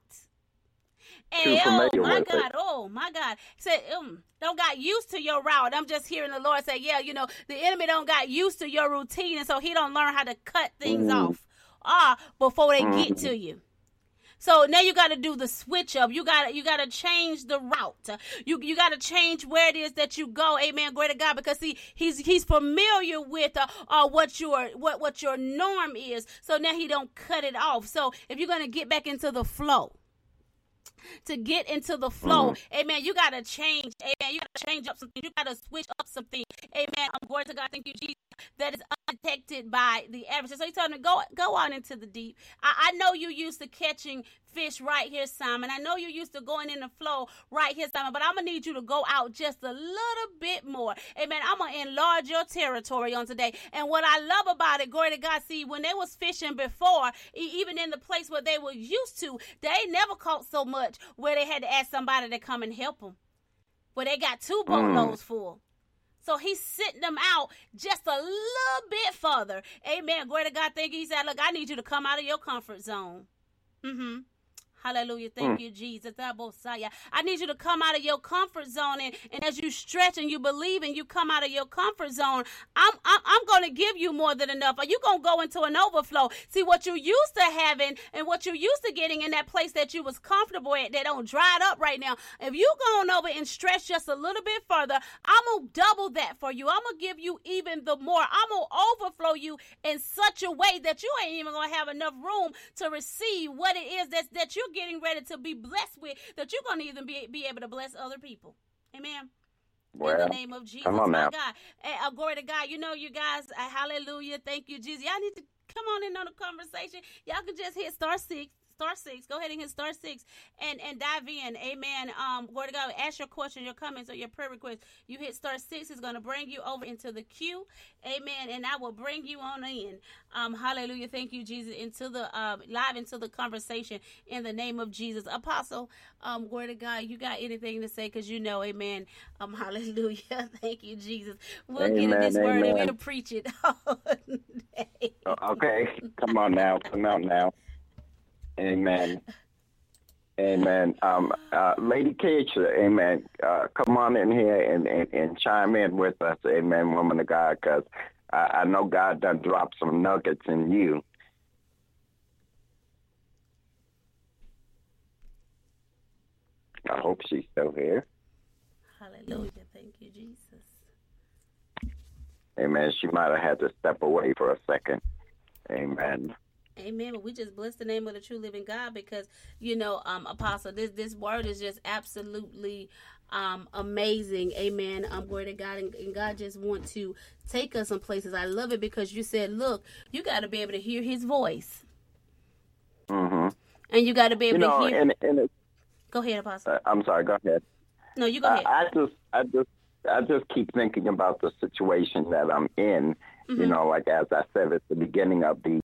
And oh my God, it. oh my God. Said, um, don't got used to your route. I'm just hearing the Lord say, yeah, you know, the enemy don't got used to your routine, and so he don't learn how to cut things mm. off ah before they mm. get to you. So now you got to do the switch up. You got you got to change the route. You you got to change where it is that you go. Amen. Great God, because see he's he's familiar with uh, uh, what your what what your norm is. So now he don't cut it off. So if you're gonna get back into the flow to get into the flow. Mm-hmm. Amen. You got to change. Amen. You got to change up something. You got to switch up something. Amen. I'm going to God. Thank you, Jesus. That is undetected by the average. So he told me, go go on into the deep. I, I know you used to catching fish right here, Simon. I know you're used to going in the flow right here, Simon, but I'm going to need you to go out just a little bit more. Amen. I'm going to enlarge your territory on today. And what I love about it, glory to God, see, when they was fishing before, even in the place where they were used to, they never caught so much where they had to ask somebody to come and help them. Where they got two boatloads mm. full. So he's sitting them out just a little bit further. Amen. Glory to God. Thank you. He said, Look, I need you to come out of your comfort zone. Mm-hmm. Hallelujah. Thank mm. you, Jesus. I need you to come out of your comfort zone. And, and as you stretch and you believe and you come out of your comfort zone, I'm, I'm, I'm going to give you more than enough. Are you going to go into an overflow? See, what you used to having and what you used to getting in that place that you was comfortable at, that don't dry it up right now. If you going over and stretch just a little bit further, I'm going to double that for you. I'm going to give you even the more. I'm going to overflow you in such a way that you ain't even going to have enough room to receive what it is that, that you getting ready to be blessed with that you're going to even be, be able to bless other people. Amen. Well, in the name of Jesus, my now. God. Hey, uh, glory to God. You know, you guys, uh, hallelujah. Thank you, Jesus. Y'all need to come on in on the conversation. Y'all can just hit star six star six. Go ahead and hit star six and and dive in. Amen. Um, glory to God. Ask your question, your comments, or your prayer request. You hit star six. It's going to bring you over into the queue. Amen. And I will bring you on in. Um, hallelujah. Thank you, Jesus. Into the um live into the conversation in the name of Jesus. Apostle, um, glory to God. You got anything to say? Because you know, Amen. Um, hallelujah. Thank you, Jesus. We'll amen, get in this amen. word and we'll preach it. okay, come on now. Come out now. Amen. Amen. Um, uh, Lady Cage, amen. Uh, come on in here and, and, and, chime in with us, amen, woman of God, because I, I know God done dropped some nuggets in you. I hope she's still here. Hallelujah. Thank you, Jesus. Amen. She might have had to step away for a second. Amen. Amen. But we just bless the name of the true living God because you know, um, Apostle, this this word is just absolutely um amazing. Amen. I'm um, glory to God and, and God just want to take us some places. I love it because you said, look, you got to be able to hear His voice, mm-hmm. and you got to be able you know, to hear. And, and go ahead, Apostle. Uh, I'm sorry. Go ahead. No, you go ahead. I, I just, I just, I just keep thinking about the situation that I'm in. Mm-hmm. You know, like as I said at the beginning of the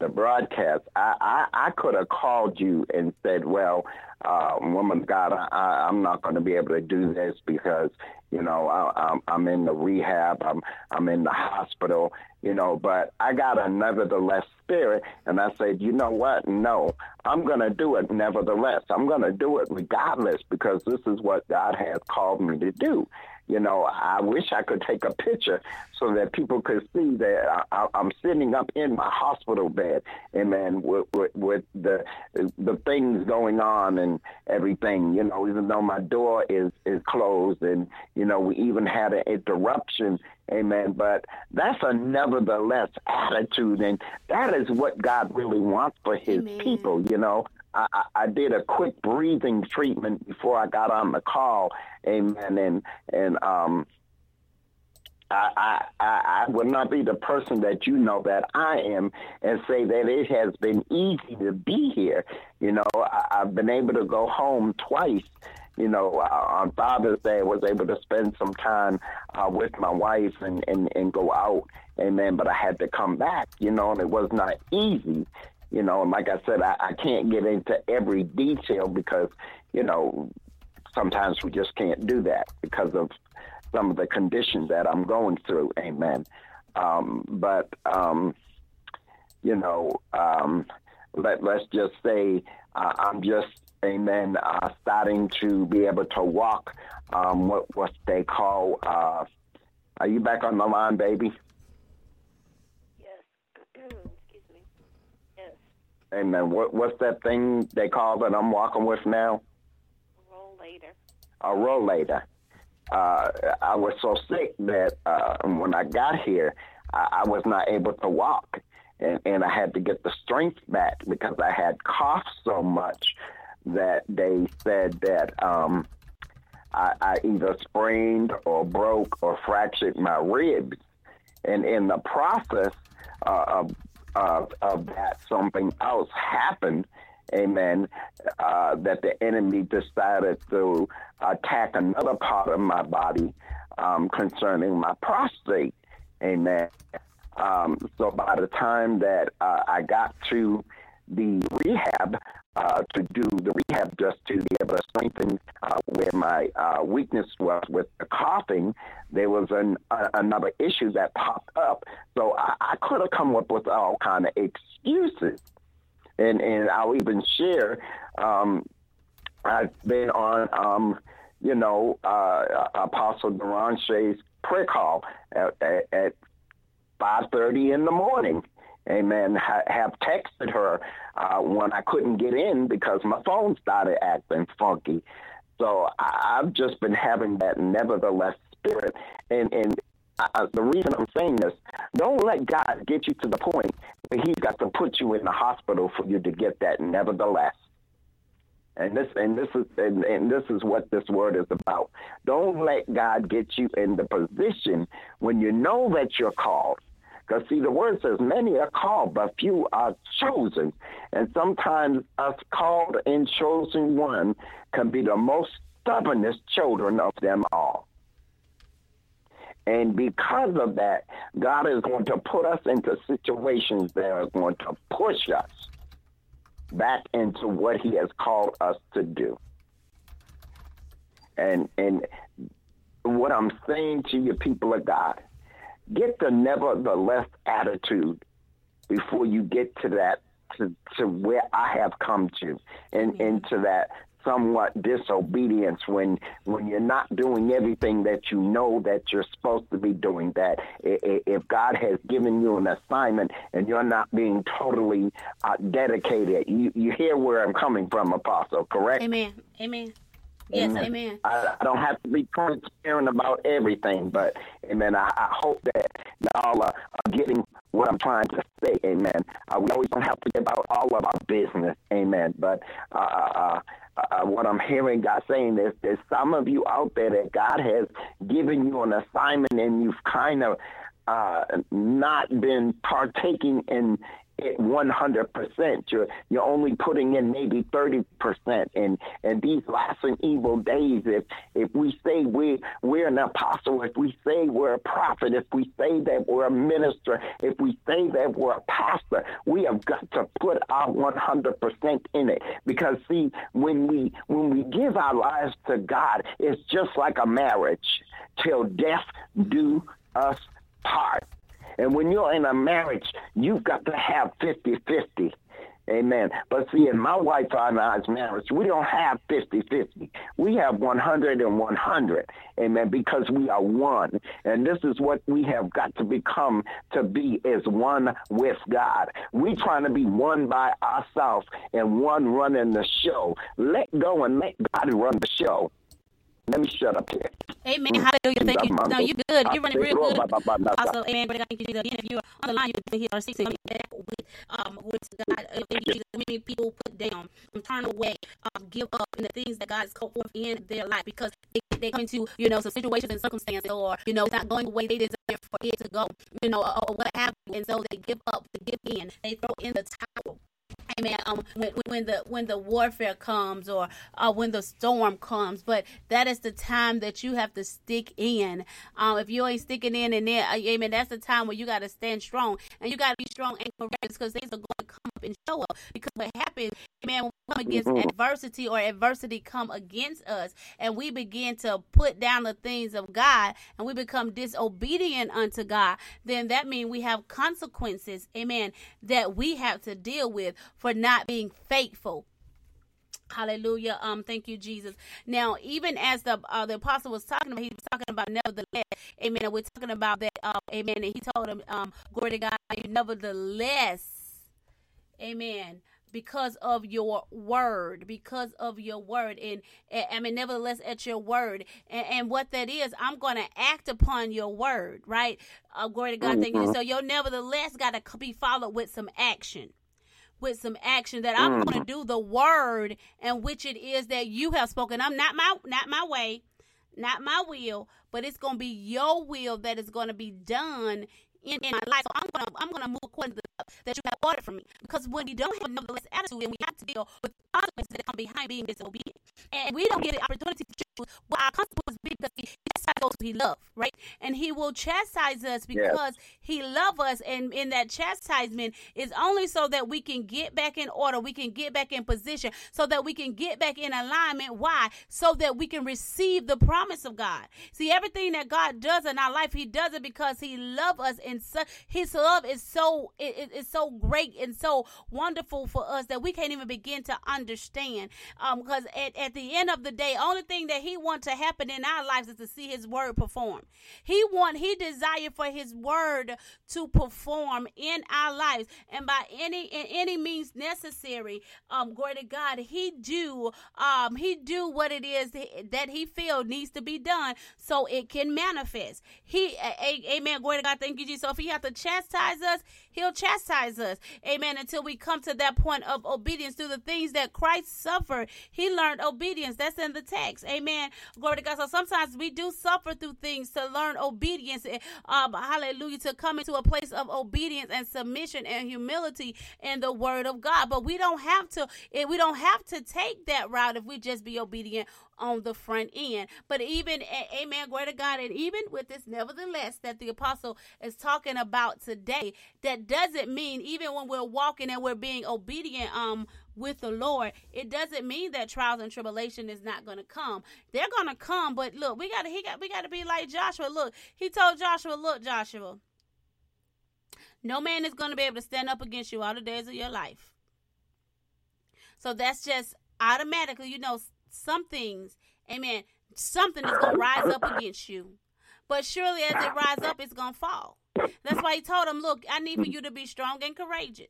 the broadcast, I, I, I could have called you and said, well, uh, woman God, I, I'm not going to be able to do this because, you know, I, I'm, I'm in the rehab, I'm, I'm in the hospital, you know, but I got a nevertheless spirit. And I said, you know what? No, I'm going to do it nevertheless. I'm going to do it regardless because this is what God has called me to do. You know, I wish I could take a picture so that people could see that I, am sitting up in my hospital bed, and man, with, with, with the the things going on and everything. You know, even though my door is is closed, and you know, we even had an interruption. Amen. But that's a nevertheless attitude, and that is what God really wants for His Amen. people. You know, I, I did a quick breathing treatment before I got on the call, amen. And and um, I, I I would not be the person that you know that I am, and say that it has been easy to be here. You know, I, I've been able to go home twice. You know, uh, on Father's Day, I was able to spend some time uh, with my wife and, and, and go out. Amen. But I had to come back, you know, and it was not easy you know, and like I said, I, I can't get into every detail because, you know, sometimes we just can't do that because of some of the conditions that I'm going through. Amen. Um, but, um, you know, um, let, let's just say uh, I'm just, amen, uh, starting to be able to walk um, what, what they call, uh, are you back on the line, baby? Amen. What what's that thing they call that I'm walking with now? A rollator. A rollator. Uh, I was so sick that uh, when I got here, I, I was not able to walk, and, and I had to get the strength back because I had coughed so much that they said that um, I, I either sprained or broke or fractured my ribs, and in the process uh, of of, that, something else happened, amen, uh, that the enemy decided to attack another part of my body um, concerning my prostate, amen. Um, so by the time that uh, I got to the rehab, uh, to do the rehab just to be able to strengthen uh, where my uh, weakness was with the coughing. There was an, another issue that popped up, so I, I could have come up with all kind of excuses, and and I'll even share. Um, I've been on, um, you know, uh, Apostle Duranche's prayer call at, at, at 5.30 in the morning amen, ha- have texted her uh, when I couldn't get in because my phone started acting funky. So I- I've just been having that nevertheless spirit. And, and the reason I'm saying this, don't let God get you to the point where He's got to put you in the hospital for you to get that nevertheless. And this and this is and, and this is what this word is about. Don't let God get you in the position when you know that you're called because, see, the word says, many are called, but few are chosen. And sometimes us called and chosen one can be the most stubbornest children of them all. And because of that, God is going to put us into situations that are going to push us back into what He has called us to do. And and what I'm saying to you, people of God, get the nevertheless attitude before you get to that to, to where I have come to and mm-hmm. into that somewhat disobedience when when you're not doing everything that you know that you're supposed to be doing that if God has given you an assignment and you're not being totally uh, dedicated you you hear where I'm coming from apostle correct? Amen. Amen Yes, amen. amen. I, I, don't have to be transparent about everything, but amen. I, I hope that y'all are, are, getting what I'm trying to say. Amen. Uh, we always don't have to get about all of our business. Amen. But uh, uh, uh, what I'm hearing God saying is there's some of you out there that God has given you an assignment and you've kind of uh, not been partaking in it 100%. You're you're only putting in maybe 30%. And and these last and evil days, if if we say we we're an apostle, if we say we're a prophet, if we say that we're a minister, if we say that we're a pastor, we have got to put our 100% in it. Because see, when we when we give our lives to God, it's just like a marriage till death do us part. And when you're in a marriage, you've got to have 50 50. Amen. But see, in my wife and I's marriage, we don't have 50 50. We have 100 and 100. Amen. Because we are one. And this is what we have got to become to be is one with God. We trying to be one by ourselves and one running the show. Let go and let God run the show. Let me shut up here. Amen. Mm. Hallelujah. Thank you. No, you're good. You're running real good. Also, amen. But thank you, Jesus. Again, if you're on the line, you can hit our six coming back with, um, with God. Thank you, Jesus. Many people put down, and turn away, um, give up in the things that God has called forth in their life because they, they come into, you know, some situations and circumstances or, you know, it's not going the way they desire for it to go, you know, or, or what have you. And so they give up, they give in, they throw in the towel. Amen. Um, when, when the when the warfare comes or uh, when the storm comes, but that is the time that you have to stick in. Um, if you ain't sticking in and there, uh, amen. That's the time where you got to stand strong and you got to be strong and courageous because things are going to come up and show up. Because what happens, man, when we come against mm-hmm. adversity or adversity come against us, and we begin to put down the things of God and we become disobedient unto God, then that means we have consequences, amen, that we have to deal with for not being faithful. Hallelujah. Um, thank you, Jesus. Now, even as the uh, the apostle was talking about, he was talking about nevertheless, amen. And we're talking about that, uh, amen. And he told him, um, glory to God, you nevertheless, amen because of your word, because of your word. And, and I mean, nevertheless, at your word. And, and what that is, I'm going to act upon your word, right? Uh, glory to God. Thank you. So your nevertheless got to be followed with some action with some action that I'm going to mm-hmm. do the word and which it is that you have spoken. I'm not my not my way, not my will, but it's going to be your will that is going to be done in, in my life. So I'm gonna I'm gonna move according to the that you have ordered for me. Because when we don't have a nevertheless attitude and we have to deal with consequences that come behind being disobedient. And we don't get the opportunity to choose what our consequences be because he chastises those he loves, right? And he will chastise us because yes. he loves us and in that chastisement is only so that we can get back in order, we can get back in position, so that we can get back in alignment. Why? So that we can receive the promise of God. See, everything that God does in our life, he does it because he loves us and so, his love is so it, it's so great and so wonderful for us that we can't even begin to understand. Um, because at, at the end of the day, only thing that he wants to happen in our lives is to see his word perform. He want he desire for his word to perform in our lives, and by any in any means necessary. Um, glory to God, he do um he do what it is that he feel needs to be done so it can manifest. He, a, amen. Glory to God. Thank you, Jesus. So if he have to chastise us, he'll chastise us. Amen. Until we come to that point of obedience through the things that Christ suffered. He learned obedience. That's in the text. Amen. Glory to God. So sometimes we do suffer through things to learn obedience. Um, hallelujah. To come into a place of obedience and submission and humility in the word of God. But we don't have to, we don't have to take that route if we just be obedient on the front end. But even, amen, glory to God, and even with this, nevertheless, that the apostle is talking about today, that doesn't mean even when we're walking and we're being obedient, um, with the Lord, it doesn't mean that trials and tribulation is not going to come. They're going to come, but look, we got to he got we got to be like Joshua. Look, he told Joshua, "Look, Joshua, no man is going to be able to stand up against you all the days of your life." So that's just automatically, you know, some things, amen, something is going to rise up against you. But surely as it rises up, it's going to fall. That's why he told him, look, I need for you to be strong and courageous.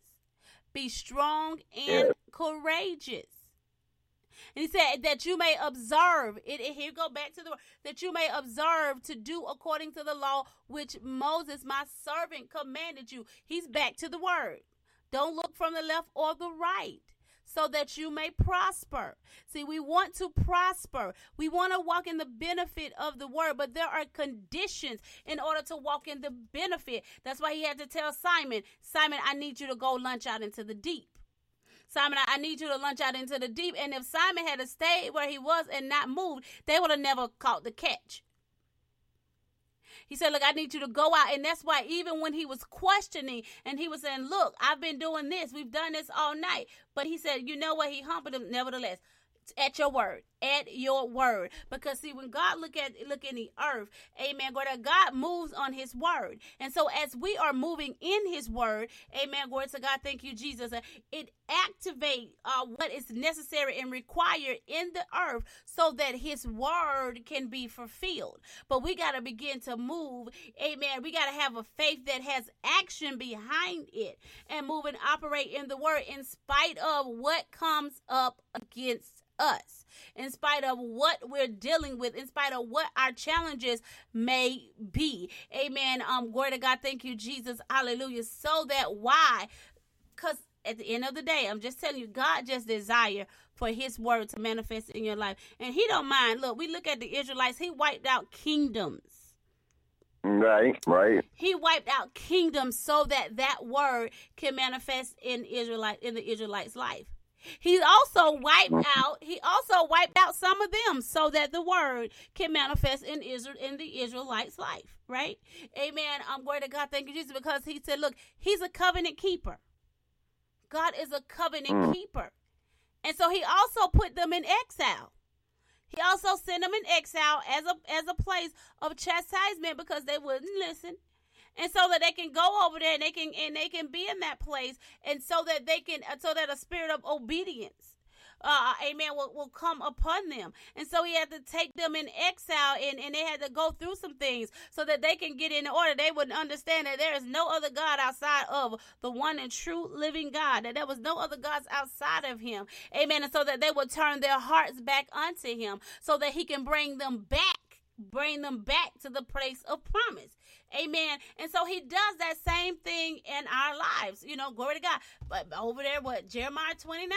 Be strong and courageous. And he said that you may observe it. Here go back to the word that you may observe to do according to the law which Moses, my servant, commanded you. He's back to the word. Don't look from the left or the right so that you may prosper. See, we want to prosper. We want to walk in the benefit of the word, but there are conditions in order to walk in the benefit. That's why he had to tell Simon, Simon, I need you to go lunch out into the deep. Simon, I need you to lunch out into the deep. And if Simon had stayed where he was and not moved, they would have never caught the catch. He said, Look, I need you to go out. And that's why, even when he was questioning and he was saying, Look, I've been doing this, we've done this all night. But he said, You know what? He humbled him nevertheless at your word at your word. Because see when god look at look in the earth amen glory god moves on his word. And so as we are moving in his word amen glory to god thank you jesus it activate uh, what is necessary and required in the earth so that his word can be fulfilled. But we got to begin to move amen we got to have a faith that has action behind it and move and operate in the word in spite of what comes up against us, in spite of what we're dealing with, in spite of what our challenges may be. Amen. Um, glory to God. Thank you, Jesus. Hallelujah. So that why? Because at the end of the day, I'm just telling you, God just desire for his word to manifest in your life. And he don't mind. Look, we look at the Israelites, he wiped out kingdoms. Right, right. He wiped out kingdoms so that that word can manifest in Israelite in the Israelites' life. He also wiped out, he also wiped out some of them so that the word can manifest in Israel in the Israelites' life, right? Amen. I'm glory to God, thank you, Jesus, because he said, Look, he's a covenant keeper. God is a covenant mm. keeper. And so he also put them in exile. He also sent them in exile as a as a place of chastisement because they wouldn't listen and so that they can go over there and they can and they can be in that place and so that they can so that a spirit of obedience uh, amen, will, will come upon them. And so he had to take them in exile and, and they had to go through some things so that they can get in order. They would understand that there is no other God outside of the one and true living God, that there was no other gods outside of him. Amen. And so that they would turn their hearts back unto him so that he can bring them back bring them back to the place of promise. Amen. And so he does that same thing in our lives. You know, glory to God. But over there, what? Jeremiah 29.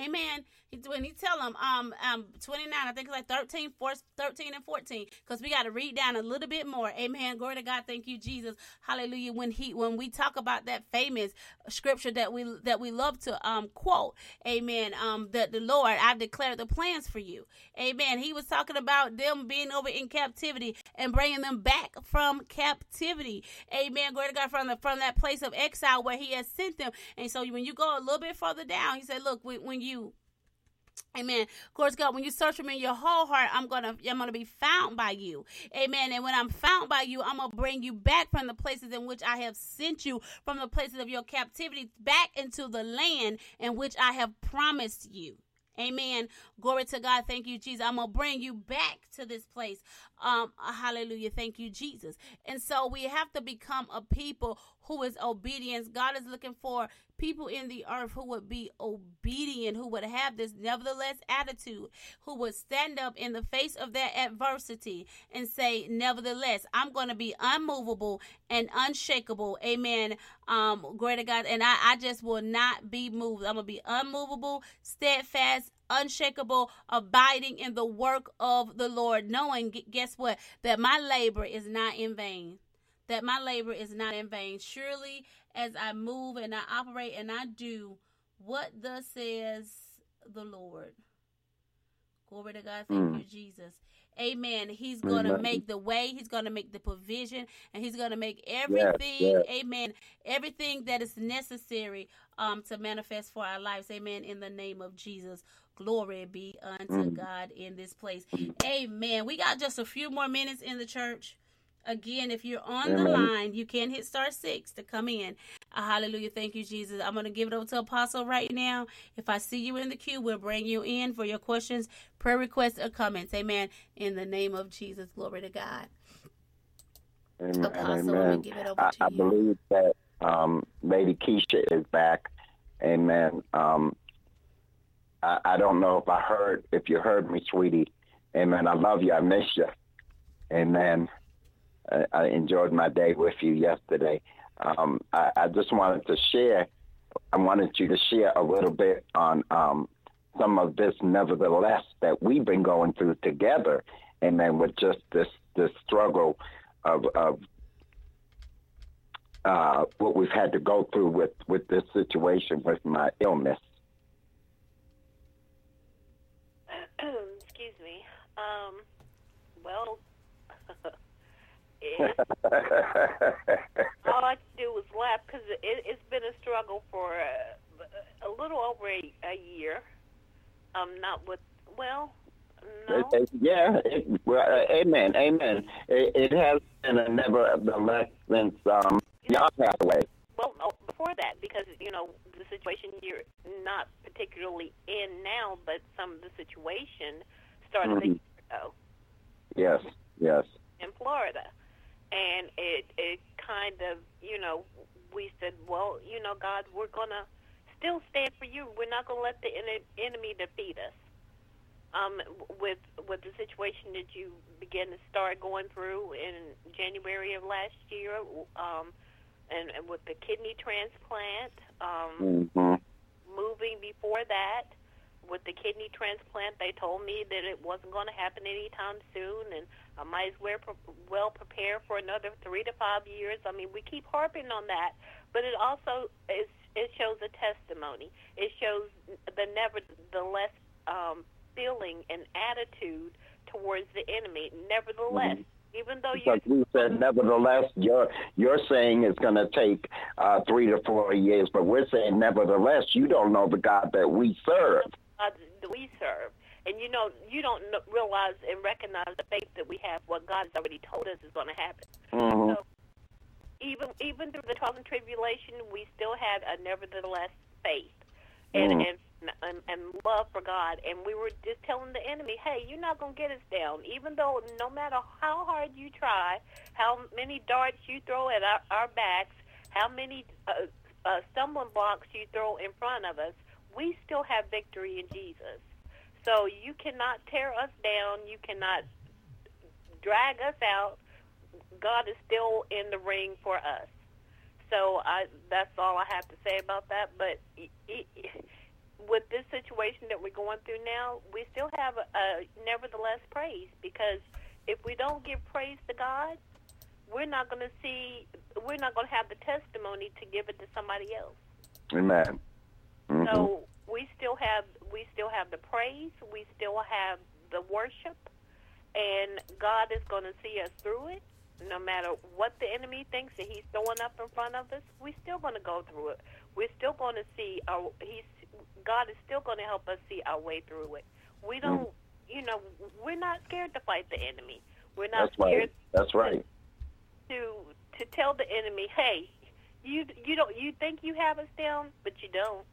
Amen. He, when he tell them, um, um, 29, I think it's like 13, 14, 13 and 14, because we got to read down a little bit more. Amen. Glory to God. Thank you, Jesus. Hallelujah. When he, when we talk about that famous scripture that we, that we love to, um, quote, amen. Um, that the Lord, I've declared the plans for you. Amen. He was talking about them being over in captivity and bringing them back from captivity. Amen. Glory to God from the, from that place of exile where he has sent them. And so when you go a little bit further down, he said, look, when, you. Amen. Of course, God, when you search for me in your whole heart, I'm gonna I'm gonna be found by you. Amen. And when I'm found by you, I'm gonna bring you back from the places in which I have sent you, from the places of your captivity, back into the land in which I have promised you. Amen. Glory to God. Thank you, Jesus. I'm gonna bring you back to this place. Um, hallelujah. Thank you, Jesus. And so we have to become a people who is obedience. God is looking for people in the earth who would be obedient, who would have this nevertheless attitude, who would stand up in the face of their adversity and say, Nevertheless, I'm going to be unmovable and unshakable. Amen. Um, greater God. And I, I just will not be moved. I'm going to be unmovable, steadfast, unshakable, abiding in the work of the Lord, knowing, guess what, that my labor is not in vain that my labor is not in vain. Surely, as I move and I operate and I do what thus says the Lord. Glory to God. Thank mm. you, Jesus. Amen. He's going to make the way. He's going to make the provision, and he's going to make everything. Yes, yes. Amen. Everything that is necessary um, to manifest for our lives. Amen. In the name of Jesus. Glory be unto mm. God in this place. Amen. We got just a few more minutes in the church. Again, if you're on Amen. the line, you can hit star six to come in. Uh, hallelujah. Thank you, Jesus. I'm going to give it over to Apostle right now. If I see you in the queue, we'll bring you in for your questions, prayer requests, or comments. Amen. In the name of Jesus. Glory to God. Amen. Apostle, Amen. give it over I, to I you. I believe that um, Lady Keisha is back. Amen. Um, I, I don't know if I heard, if you heard me, sweetie. Amen. I love you. I miss you. Amen. I enjoyed my day with you yesterday. Um, I, I, just wanted to share I wanted you to share a little bit on um, some of this, nevertheless, that we've been going through together, and then with just this this struggle of, of uh, what we've had to go through with with this situation with my illness. Excuse me. Um, well, all I can do is laugh because it, has been a struggle for a, a little over a, a year. Um, not with well, no. It, it, yeah, it, well, uh, amen, amen. It, has been a nevertheless since um, y'all passed away. Well, no, before that, because you know the situation you're not particularly in now, but some of the situation started mm-hmm. a year ago. Yes, yes. In Florida, and it it kind of you know we said, well, you know, God, we're gonna still stand for you. We're not gonna let the enemy defeat us. Um, with with the situation that you began to start going through in January of last year, um, and, and with the kidney transplant, um, mm-hmm. moving before that, with the kidney transplant, they told me that it wasn't going to happen anytime soon, and I might as well, well prepare for another three to five years. I mean, we keep harping on that, but it also is it shows a testimony. It shows the nevertheless um, feeling and attitude towards the enemy. Nevertheless. Mm-hmm even though you we said nevertheless you're you're saying it's going to take uh, three to four years but we're saying nevertheless you don't know the god that we serve God that we serve. And you know, you don't realize and recognize the faith that we have. What God has already told us is going to happen. Mm-hmm. So even even through the trials and tribulation, we still had a nevertheless faith and mm-hmm. and, and and love for God. And we were just telling the enemy, "Hey, you're not going to get us down. Even though no matter how hard you try, how many darts you throw at our, our backs, how many uh, uh, stumbling blocks you throw in front of us." We still have victory in Jesus. So you cannot tear us down. You cannot drag us out. God is still in the ring for us. So I, that's all I have to say about that. But it, it, with this situation that we're going through now, we still have a, a nevertheless praise because if we don't give praise to God, we're not going to see, we're not going to have the testimony to give it to somebody else. Amen. Mm-hmm. So we still have we still have the praise, we still have the worship, and God is going to see us through it. No matter what the enemy thinks that he's throwing up in front of us, we're still going to go through it. We're still going to see our he's God is still going to help us see our way through it. We don't, mm. you know, we're not scared to fight the enemy. We're not That's scared. Right. That's right. To to tell the enemy, hey, you you don't you think you have us down, but you don't.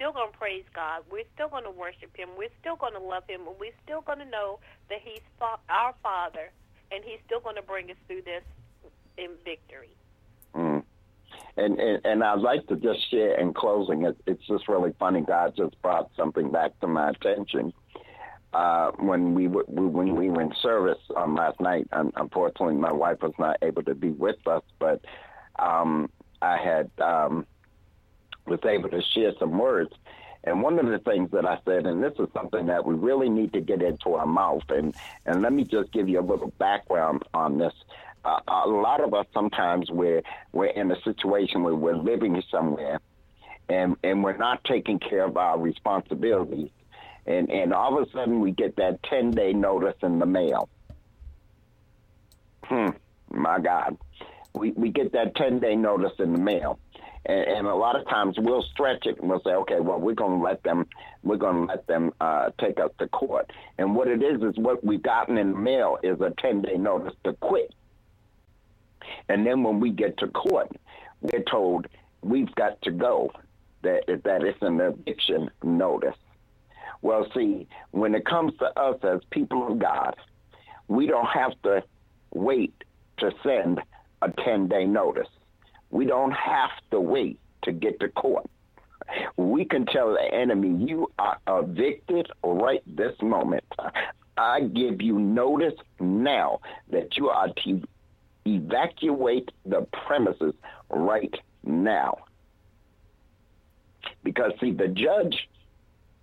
Still going to praise God. We're still going to worship Him. We're still going to love Him. And we're still going to know that He's our Father, and He's still going to bring us through this in victory. Mm. And, and and I'd like to just share in closing. It, it's just really funny. God just brought something back to my attention. Uh, when we were, when we were in service um, last night, unfortunately, my wife was not able to be with us, but um, I had um, was able to share some words. And one of the things that I said, and this is something that we really need to get into our mouth, and, and let me just give you a little background on this. Uh, a lot of us sometimes we're, we're in a situation where we're living somewhere and, and we're not taking care of our responsibilities. And, and all of a sudden we get that 10 day notice in the mail. Hmm, my God. We, we get that 10 day notice in the mail and, and a lot of times we'll stretch it and we'll say, okay, well, we're going to let them, we're going to let them uh, take us to court. And what it is is what we've gotten in the mail is a 10 day notice to quit. And then when we get to court, we're told we've got to go. That that is an eviction notice. Well, see, when it comes to us as people of God, we don't have to wait to send a 10 day notice. We don't have to wait to get to court. We can tell the enemy, you are evicted right this moment. I give you notice now that you are to evacuate the premises right now. Because see, the judge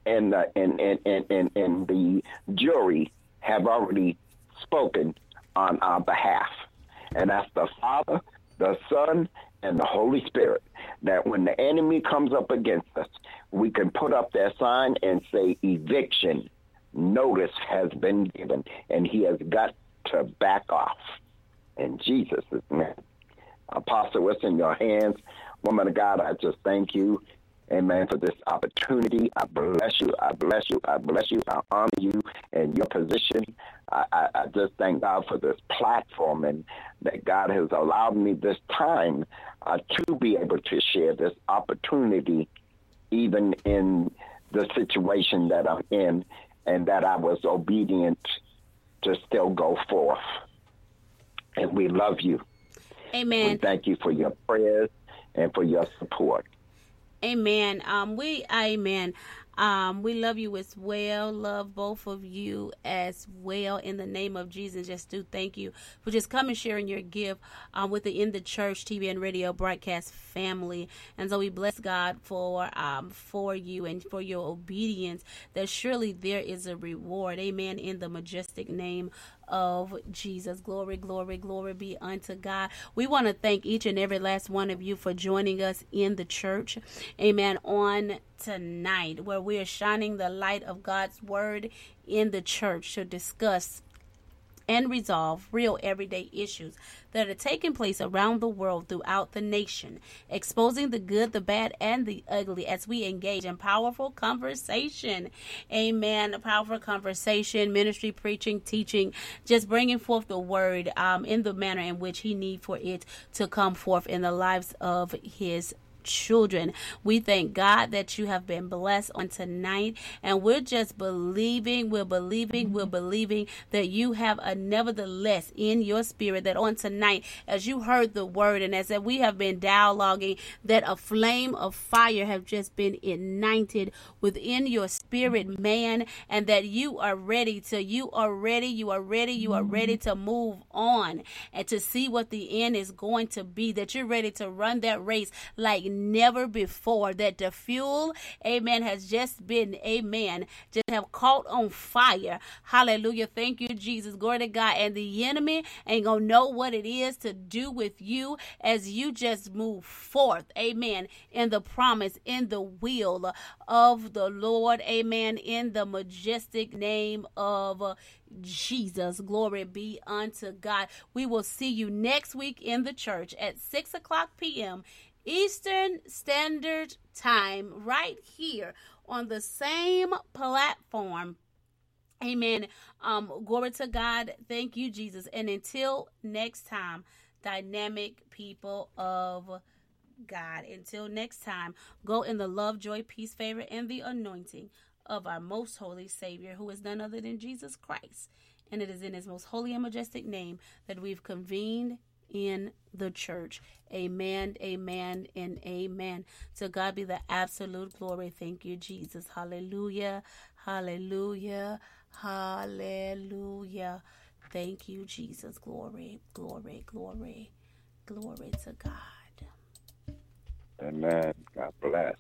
and the and and, and, and, and the jury have already spoken on our behalf. And that's the Father, the Son, and the Holy Spirit. That when the enemy comes up against us, we can put up that sign and say eviction notice has been given, and he has got to back off. In Jesus' name. Apostle, it's in your hands. Woman of God, I just thank you, amen, for this opportunity. I bless you. I bless you. I bless you. I honor you and your position. I, I, I just thank God for this platform and that God has allowed me this time uh, to be able to share this opportunity, even in the situation that I'm in and that I was obedient to still go forth. And we love you. Amen. We thank you for your prayers and for your support. Amen. Um, we, amen. Um, we love you as well. Love both of you as well. In the name of Jesus, just do thank you for just coming sharing your gift um, with the In the Church TV and radio broadcast family. And so we bless God for um, for you and for your obedience. That surely there is a reward. Amen. In the majestic name of Jesus. Glory, glory, glory be unto God. We want to thank each and every last one of you for joining us in the church. Amen. On tonight, where we are shining the light of God's word in the church to discuss and resolve real everyday issues that are taking place around the world throughout the nation, exposing the good, the bad, and the ugly as we engage in powerful conversation. Amen. A powerful conversation, ministry, preaching, teaching, just bringing forth the word um, in the manner in which He need for it to come forth in the lives of His children. We thank God that you have been blessed on tonight. And we're just believing, we're believing, we're believing that you have a nevertheless in your spirit that on tonight, as you heard the word and as that we have been dialoguing, that a flame of fire have just been ignited within your spirit, man, and that you are ready to, you are ready, you are ready, you are ready to move on and to see what the end is going to be, that you're ready to run that race like never before. That the fuel, amen, has just been, amen, just have caught on fire. Hallelujah. Thank you, Jesus. Glory to God. And the enemy ain't going to know what it is to do with you as you just move forth, amen, in the promise, in the will of the Lord, amen, in the majestic name of Jesus. Glory be unto God. We will see you next week in the church at 6 o'clock p.m. Eastern Standard Time, right here on the same platform. Amen. Um, glory to God. Thank you, Jesus. And until next time, dynamic people of God. Until next time, go in the love, joy, peace, favor, and the anointing of our most holy Savior, who is none other than Jesus Christ. And it is in his most holy and majestic name that we've convened in the church. Amen, amen, and amen. To God be the absolute glory. Thank you, Jesus. Hallelujah, hallelujah, hallelujah. Thank you, Jesus. Glory, glory, glory, glory to God. Amen. God bless.